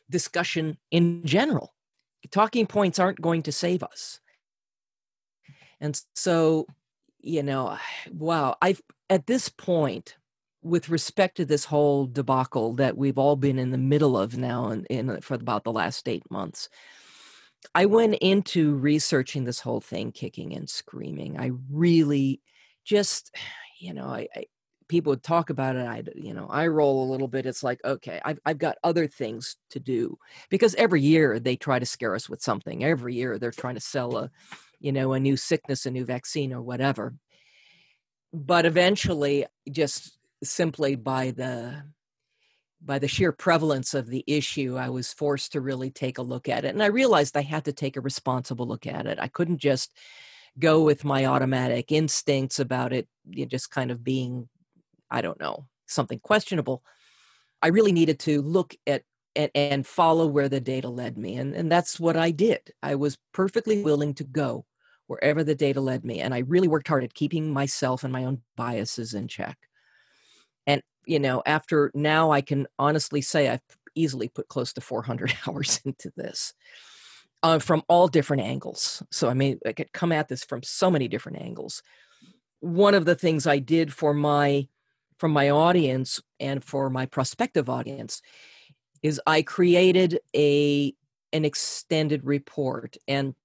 discussion in general. Talking points aren't going to save us. And so, you know, wow, I've at this point, with respect to this whole debacle that we've all been in the middle of now and in, in, for about the last eight months, I went into researching this whole thing kicking and screaming. I really just, you know, I, I people would talk about it. I, you know, I roll a little bit. It's like, okay, I've, I've got other things to do because every year they try to scare us with something. Every year they're trying to sell a, you know, a new sickness, a new vaccine or whatever. But eventually, just simply by the by the sheer prevalence of the issue, I was forced to really take a look at it. And I realized I had to take a responsible look at it. I couldn't just go with my automatic instincts about it, you know, just kind of being, I don't know, something questionable. I really needed to look at and, and follow where the data led me. And, and that's what I did. I was perfectly willing to go wherever the data led me. And I really worked hard at keeping myself and my own biases in check And you know, after now I can honestly say I've easily put close to 400 hours into this uh, from all different angles. So, I mean, I could come at this from so many different angles. One of the things I did for my from my audience and for my prospective audience is I created a an extended report and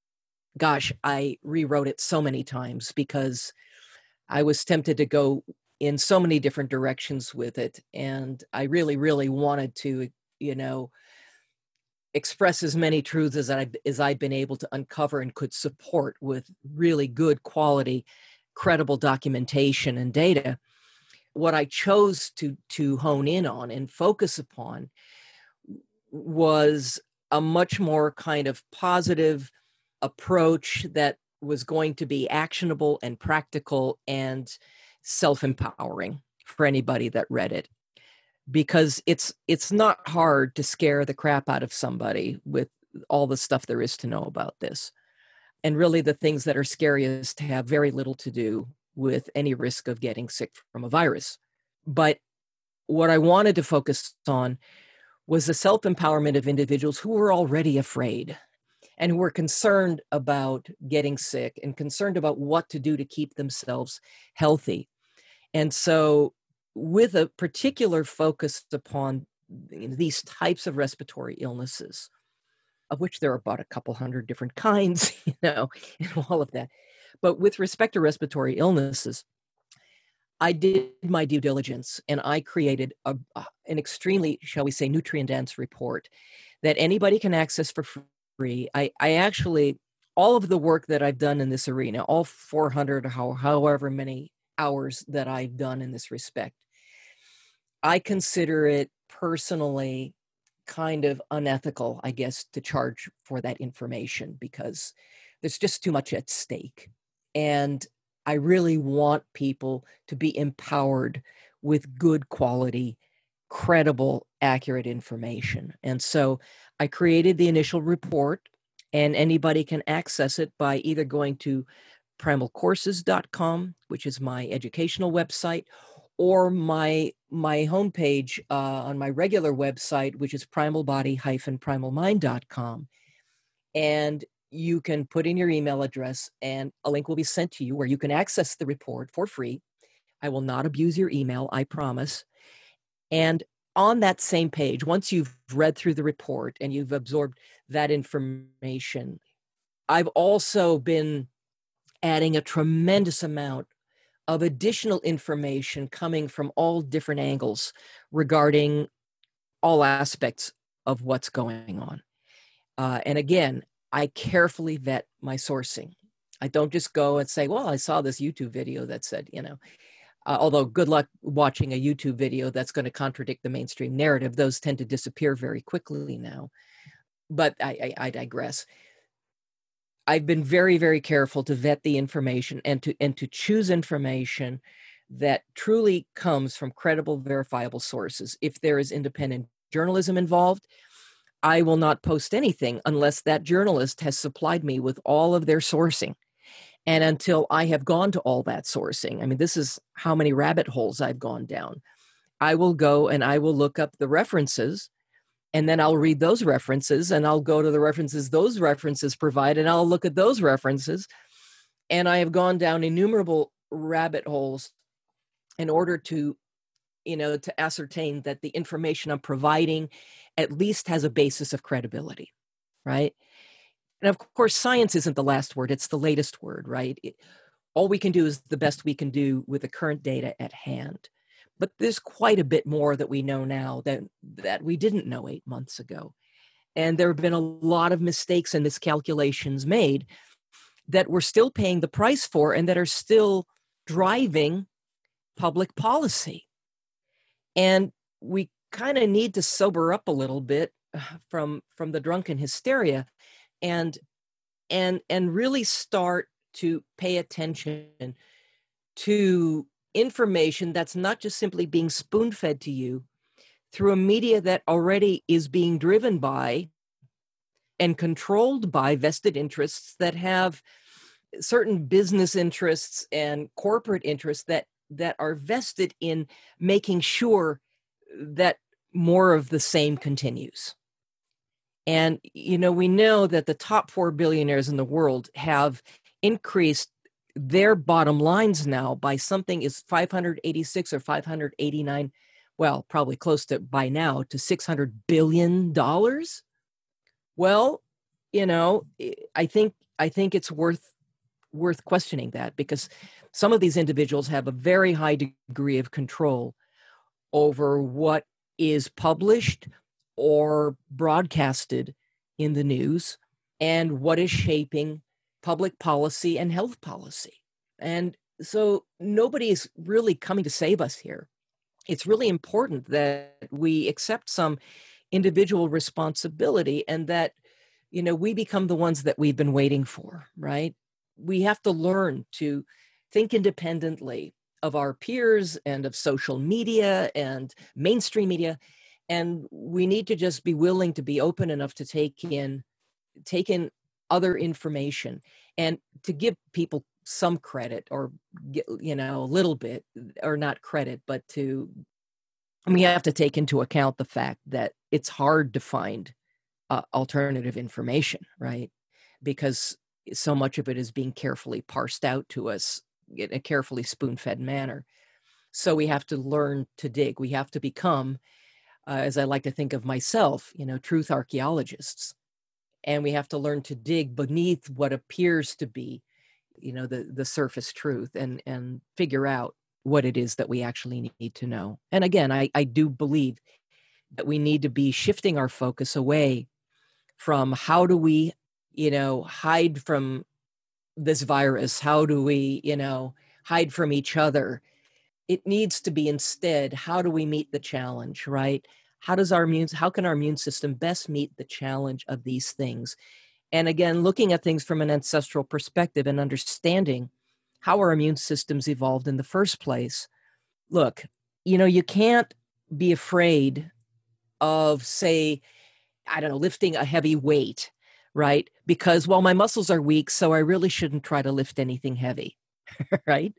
gosh, I rewrote it so many times because I was tempted to go in so many different directions with it and i really really wanted to you know express as many truths as i as i've been able to uncover and could support with really good quality credible documentation and data. What i chose to to hone in on and focus upon was a much more kind of positive approach that was going to be actionable and practical and self empowering for anybody that read it because it's it's not hard to scare the crap out of somebody with all the stuff there is to know about this. And really the things that are scariest have very little to do with any risk of getting sick from a virus. But what i wanted to focus on was the self empowerment of individuals who were already afraid and who were concerned about getting sick and concerned about what to do to keep themselves healthy. And so, with a particular focus upon these types of respiratory illnesses, of which there are about a couple hundred different kinds, you know, and all of that. But with respect to respiratory illnesses, I did my due diligence and I created a, an extremely, shall we say, nutrient dense report that anybody can access for free. I, I actually, all of the work that I've done in this arena, all 400 or however many hours that I've done in this respect. I consider it personally kind of unethical, I guess, to charge for that information because there's just too much at stake. And I really want people to be empowered with good quality, credible, accurate information. And so I created the initial report, and anybody can access it by either going to primalcourses.com, which is my educational website, or my my homepage uh, on my regular website, which is primalbody-primalmind.com. And you can put in your email address and a link will be sent to you where you can access the report for free. I will not abuse your email, I promise. And on that same page, once you've read through the report and you've absorbed that information, I've also been adding a tremendous amount of additional information coming from all different angles regarding all aspects of what's going on. Uh, and again, I carefully vet my sourcing. I don't just go and say, well, I saw this YouTube video that said, you know, uh, although good luck watching a YouTube video that's going to contradict the mainstream narrative. Those tend to disappear very quickly now. But I, I, I digress. I've been very, very careful to vet the information and to and to choose information that truly comes from credible, verifiable sources. If there is independent journalism involved, I will not post anything unless that journalist has supplied me with all of their sourcing. And until I have gone to all that sourcing, I mean, this is how many rabbit holes I've gone down. I will go and I will look up the references and then I'll read those references and I'll go to the references those references provide and I'll look at those references. And I have gone down innumerable rabbit holes in order to you know to ascertain that the information i'm providing at least has a basis of credibility right? And of course science isn't the last word it's the latest word right? It, all we can do is the best we can do with the current data at hand but there's quite a bit more that we know now that that we didn't know 8 months ago and there have been a lot of mistakes and miscalculations made that we're still paying the price for and that are still driving public policy. And we kind of need to sober up a little bit uh, from from the drunken hysteria and and and really start to pay attention to information that's not just simply being spoon fed to you through a media that already is being driven by and controlled by vested interests that have certain business interests and corporate interests that that are vested in making sure that more of the same continues. And, you know, we know that the top four billionaires in the world have increased their bottom lines now by something is 586 or 589 well probably close to by now to 600 billion dollars? Well you know eh, i think i think it's worth worth questioning that because some of these individuals have a very high degree of control over what is published or broadcasted in the news and what is shaping public policy and health policy. And so nobody is really coming to save us here. It's really important that we accept some individual responsibility and that you know we become the ones that we've been waiting for, right? We have to learn to think independently of our peers and of social media and mainstream media and we need to just be willing to be open enough to take in take in other information and to give people some credit or you know a little bit or not credit but to we have to take into account the fact that it's hard to find uh, alternative information right because so much of it is being carefully parsed out to us in a carefully spoon fed manner. So we have to learn to dig. We have to become, uh, as I like to think of myself, you know, truth archaeologists. And we have to learn to dig beneath what appears to be, you know, the, the surface truth and, and figure out what it is that we actually need to know. And again, I, I do believe that we need to be shifting our focus away from how do we, you know, hide from this virus? How do we, you know, hide from each other? It needs to be instead, how do we meet the challenge, right? How does our immune, how can our immune system best meet the challenge of these things? And again, looking at things from an ancestral perspective and understanding how our immune systems evolved in the first place. Look, you know, you can't be afraid of, say, I don't know, lifting a heavy weight right? Because, well, my muscles are weak, so I really shouldn't try to lift anything heavy, right?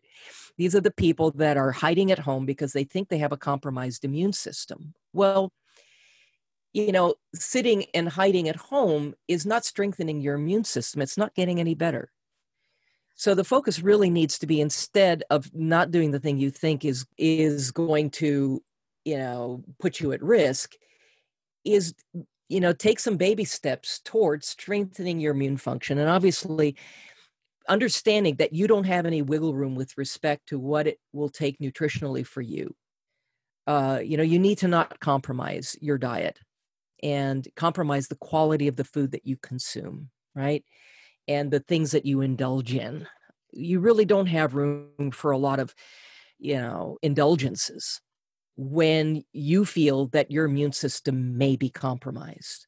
These are the people that are hiding at home because they think they have a compromised immune system. Well, you know, sitting and hiding at home is not strengthening your immune system, it's not getting any better. So the focus really needs to be instead of not doing the thing you think is is going to, you know, put you at risk is you know take some baby steps towards strengthening your immune function and obviously understanding that you don't have any wiggle room with respect to what it will take nutritionally for you uh, you know you need to not compromise your diet and compromise the quality of the food that you consume right and the things that you indulge in. You really don't have room for a lot of, you know, indulgences when you feel that your immune system may be compromised.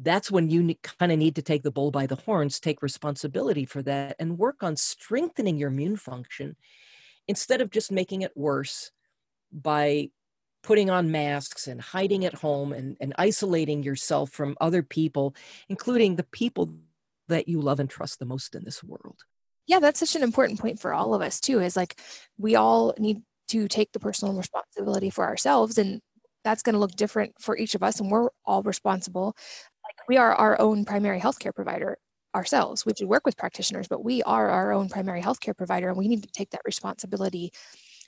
That's when you kind of need to take the bull by the horns, take responsibility for that, and work on strengthening your immune function instead of just making it worse by putting on masks and hiding at home and, and isolating yourself from other people, including the people that you love and trust the most in this world. Yeah, that's such an important point for all of us, too, is like we all need to take the personal responsibility for ourselves. And that's going to look different for each of us. And we're all responsible. We are our own primary healthcare provider ourselves. We do work with practitioners, but we are our own primary healthcare provider. And we need to take that responsibility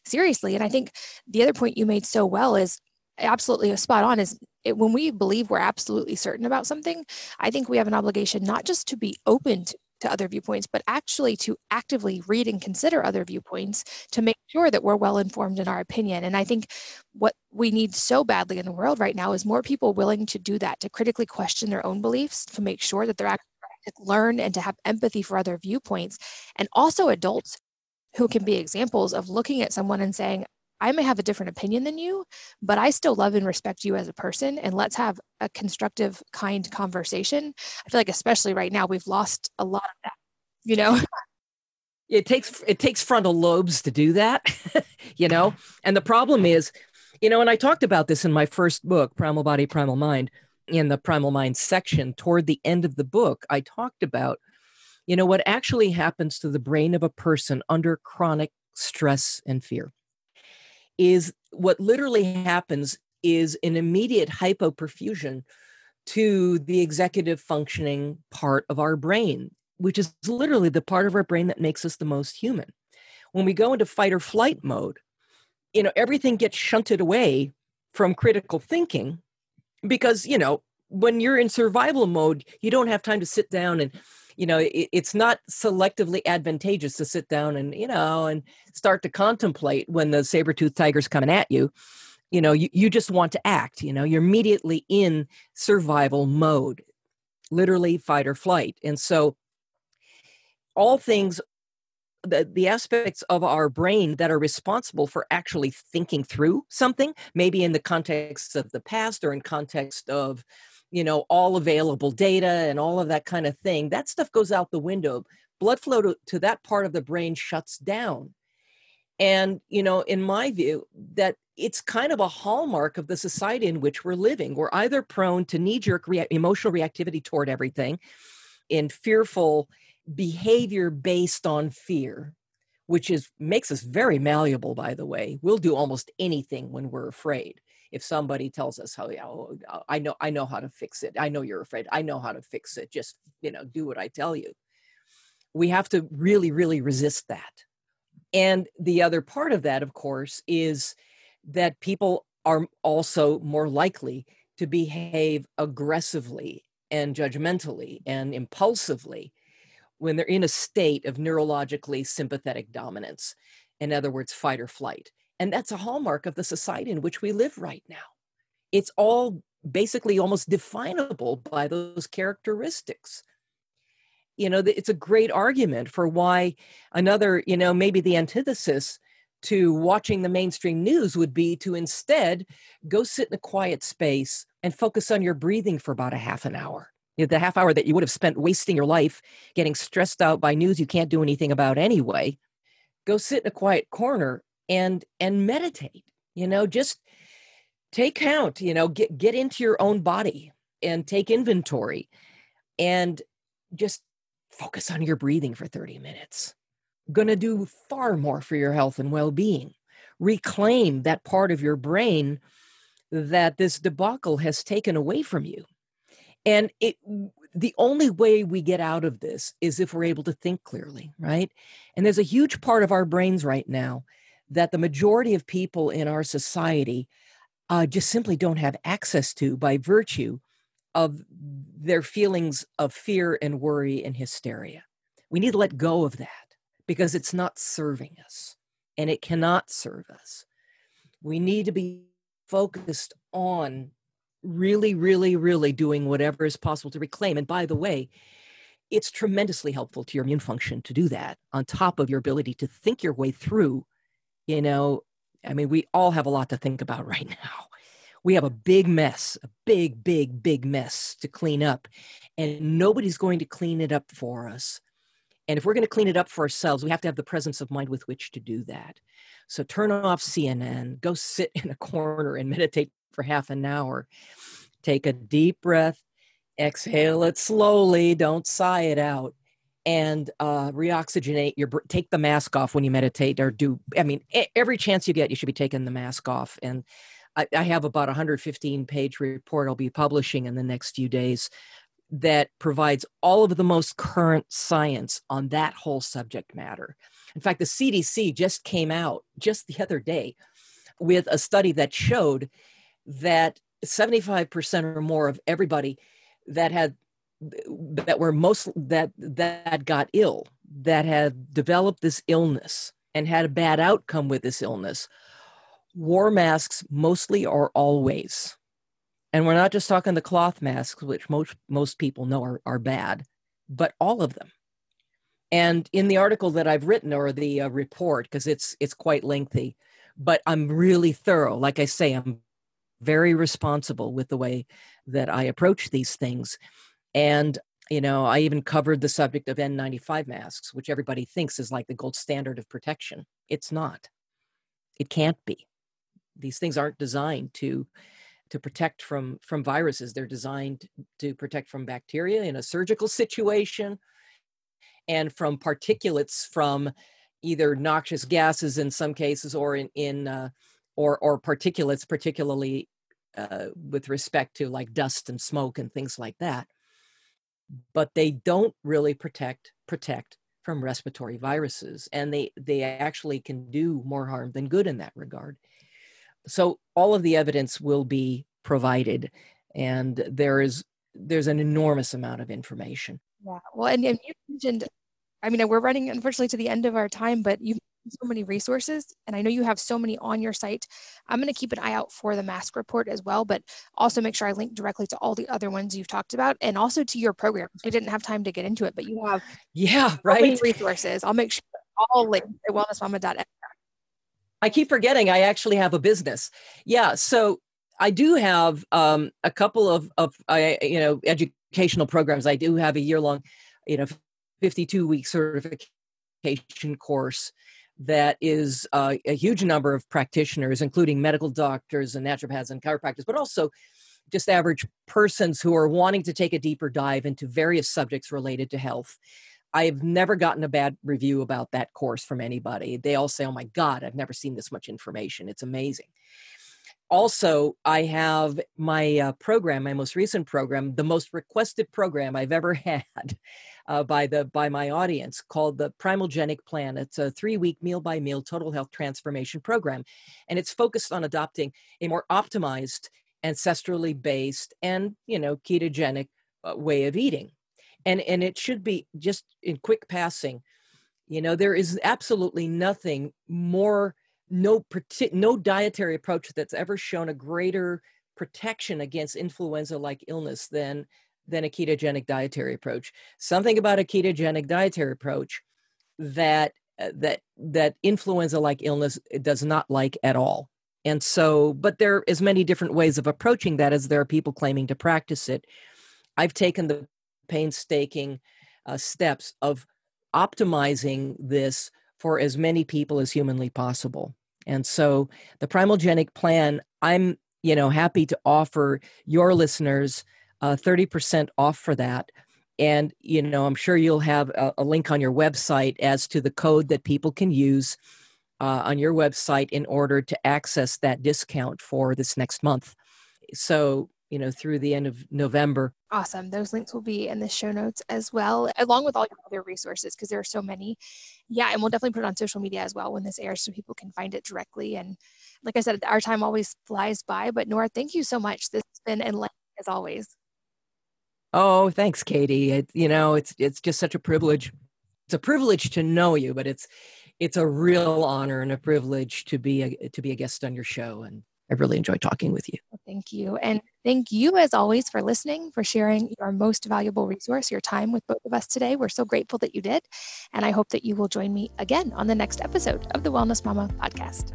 seriously. And I think the other point you made so well is absolutely spot on is it, when we believe we're absolutely certain about something, I think we have an obligation not just to be open to, to other viewpoints, but actually to actively read and consider other viewpoints to make sure that we're well informed in our opinion. And I think what we need so badly in the world right now is more people willing to do that, to critically question their own beliefs, to make sure that they're actually to learn and to have empathy for other viewpoints, and also adults who can be examples of looking at someone and saying, I may have a different opinion than you, but I still love and respect you as a person. And let's have a constructive, kind conversation. I feel like, especially right now, we've lost a lot of that, you know? It takes it takes frontal lobes to do that, you know. And the problem is, you know, and I talked about this in my first book, Primal Body, Primal Mind, in the Primal Mind section. Toward the end of the book, I talked about, you know, what actually happens to the brain of a person under chronic stress and fear is what literally happens is an immediate hypoperfusion to the executive functioning part of our brain, which is literally the part of our brain that makes us the most human. When we go into fight or flight mode, you know, everything gets shunted away from critical thinking because, you know, when you're in survival mode, you don't have time to sit down and you know it, it's not selectively advantageous to sit down and you know and start to contemplate when the saber-toothed tiger's coming at you. You know you, you just want to act you know you're immediately in survival mode literally fight or flight. And so all things the, the aspects of our brain that are responsible for actually thinking through something maybe in the context of the past or in context of you know, all available data and all of that kind of thing, that stuff goes out the window. Blood flow to, to that part of the brain shuts down. And, you know, in my view, that it's kind of a hallmark of the society in which we're living. We're either prone to knee jerk rea- emotional reactivity toward everything in fearful behavior based on fear which is makes us very malleable by the way we'll do almost anything when we're afraid if somebody tells us how oh, uh, i know i know how to fix it. I know you're afraid. I know how to fix it. Just you know do what i tell you. We have to really really resist that. And the other part of that of course is that people are also more likely to behave aggressively and judgmentally and impulsively when they're in a state of neurologically sympathetic dominance. In other words fight or flight and that's a hallmark of the society in which we live right now. It's all basically almost definable by those characteristics. You know, it's a great argument for why another, you know, maybe the antithesis to watching the mainstream news would be to instead go sit in a quiet space and focus on your breathing for about a half an hour. You know, the half hour that you would have spent wasting your life getting stressed out by news you can't do anything about anyway. Go sit in a quiet corner and and meditate you know just take count you know get get into your own body and take inventory and just focus on your breathing for 30 minutes. Going to do far more for your health and well-being. Reclaim that part of your brain that this debacle has taken away from you. And it the only way we get out of this is if we're able to think clearly right? And there's a huge part of our brains right now that the majority of people in our society uh, just simply don't have access to by virtue of their feelings of fear and worry and hysteria. We need to let go of that because it's not serving us and it cannot serve us. We need to be focused on really, really, really doing whatever is possible to reclaim. And by the way, it's tremendously helpful to your immune function to do that on top of your ability to think your way through you know i mean we all have a lot to think about right now. We have a big mess a big big big mess to clean up and nobody's going to clean it up for us. And if we're going to clean it up for ourselves we have to have the presence of mind with which to do that. So turn off cnn go sit in a corner and meditate for half an hour. Take a deep breath exhale it slowly don't sigh it out and uh, reoxygenate your take the mask off when you meditate or do i mean every chance you get you should be taking the mask off. And i, I have about 115 page report i'll be publishing in the next few days that provides all of the most current science on that whole subject matter. In fact the cdc just came out just the other day with a study that showed that 75% or more of everybody that had that were most that that got ill that had developed this illness and had a bad outcome with this illness. Wore masks mostly or always. And we're not just talking the cloth masks which most most people know are, are bad but all of them. And in the article that i've written or the uh, report because it's it's quite lengthy but i'm really thorough. Like i say i'm very responsible with the way that I approach these things. And, you know, I even covered the subject of N95 masks, which everybody thinks is like the gold standard of protection. It's not. It can't be. These things aren't designed to to protect from from viruses. They're designed to protect from bacteria in a surgical situation and from particulates from either noxious gases in some cases or in in uh, or or particulates, particularly uh, with respect to like dust and smoke and things like that. But they don't really protect protect from respiratory viruses, and they they actually can do more harm than good in that regard. So all of the evidence will be provided, and there is there's an enormous amount of information. Yeah. Well, and, and you mentioned, I mean, we're running unfortunately to the end of our time, but you so many resources and i know you have so many on your site i'm going to keep an eye out for the mask report as well but also make sure i link directly to all the other ones you've talked about and also to your program. I didn't have time to get into it but you have yeah right. resources. I'll make sure all links at wellnessmama.net i keep forgetting i actually have a business. Yeah so i do have um, a couple of of I, you know educational programs. I do have a year long you know 52 week certification course that is uh, a huge number of practitioners, including medical doctors and naturopaths and chiropractors, but also just average persons who are wanting to take a deeper dive into various subjects related to health. I've never gotten a bad review about that course from anybody. They all say, oh my God, I've never seen this much information. It's amazing. Also, I have my uh, program, my most recent program, the most requested program I've ever had uh, by the by my audience called the Primalgenic Plan. It's a three-week meal-by-meal total health transformation program, and it's focused on adopting a more optimized, ancestrally based, and you know ketogenic uh, way of eating. And and it should be just in quick passing. You know, there is absolutely nothing more no no dietary approach that's ever shown a greater protection against influenza like illness than than a ketogenic dietary approach. Something about a ketogenic dietary approach that uh, that that influenza like illness does not like at all. And so, but there is many different ways of approaching that as there are people claiming to practice it. I've taken the painstaking uh, steps of optimizing this for as many people as humanly possible. And so the Primalgenic plan, I'm, you know, happy to offer your listeners uh, 30% off for that. And, you know, I'm sure you'll have a, a link on your website as to the code that people can use uh, on your website in order to access that discount for this next month. So, you know, through the end of November. Awesome. Those links will be in the show notes as well, along with all your other resources, because there are so many. Yeah, and we'll definitely put it on social media as well when this airs so people can find it directly. And like I said, our time always flies by. But Nora, thank you so much. This has been enlightening as always. Oh, thanks, Katie. It, you know, it's it's just such a privilege. It's a privilege to know you, but it's it's a real honor and a privilege to be a to be a guest on your show. And I really enjoy talking with you. Thank you. And Thank you, as always, for listening, for sharing your most valuable resource, your time with both of us today. We're so grateful that you did. And I hope that you will join me again on the next episode of the Wellness Mama podcast.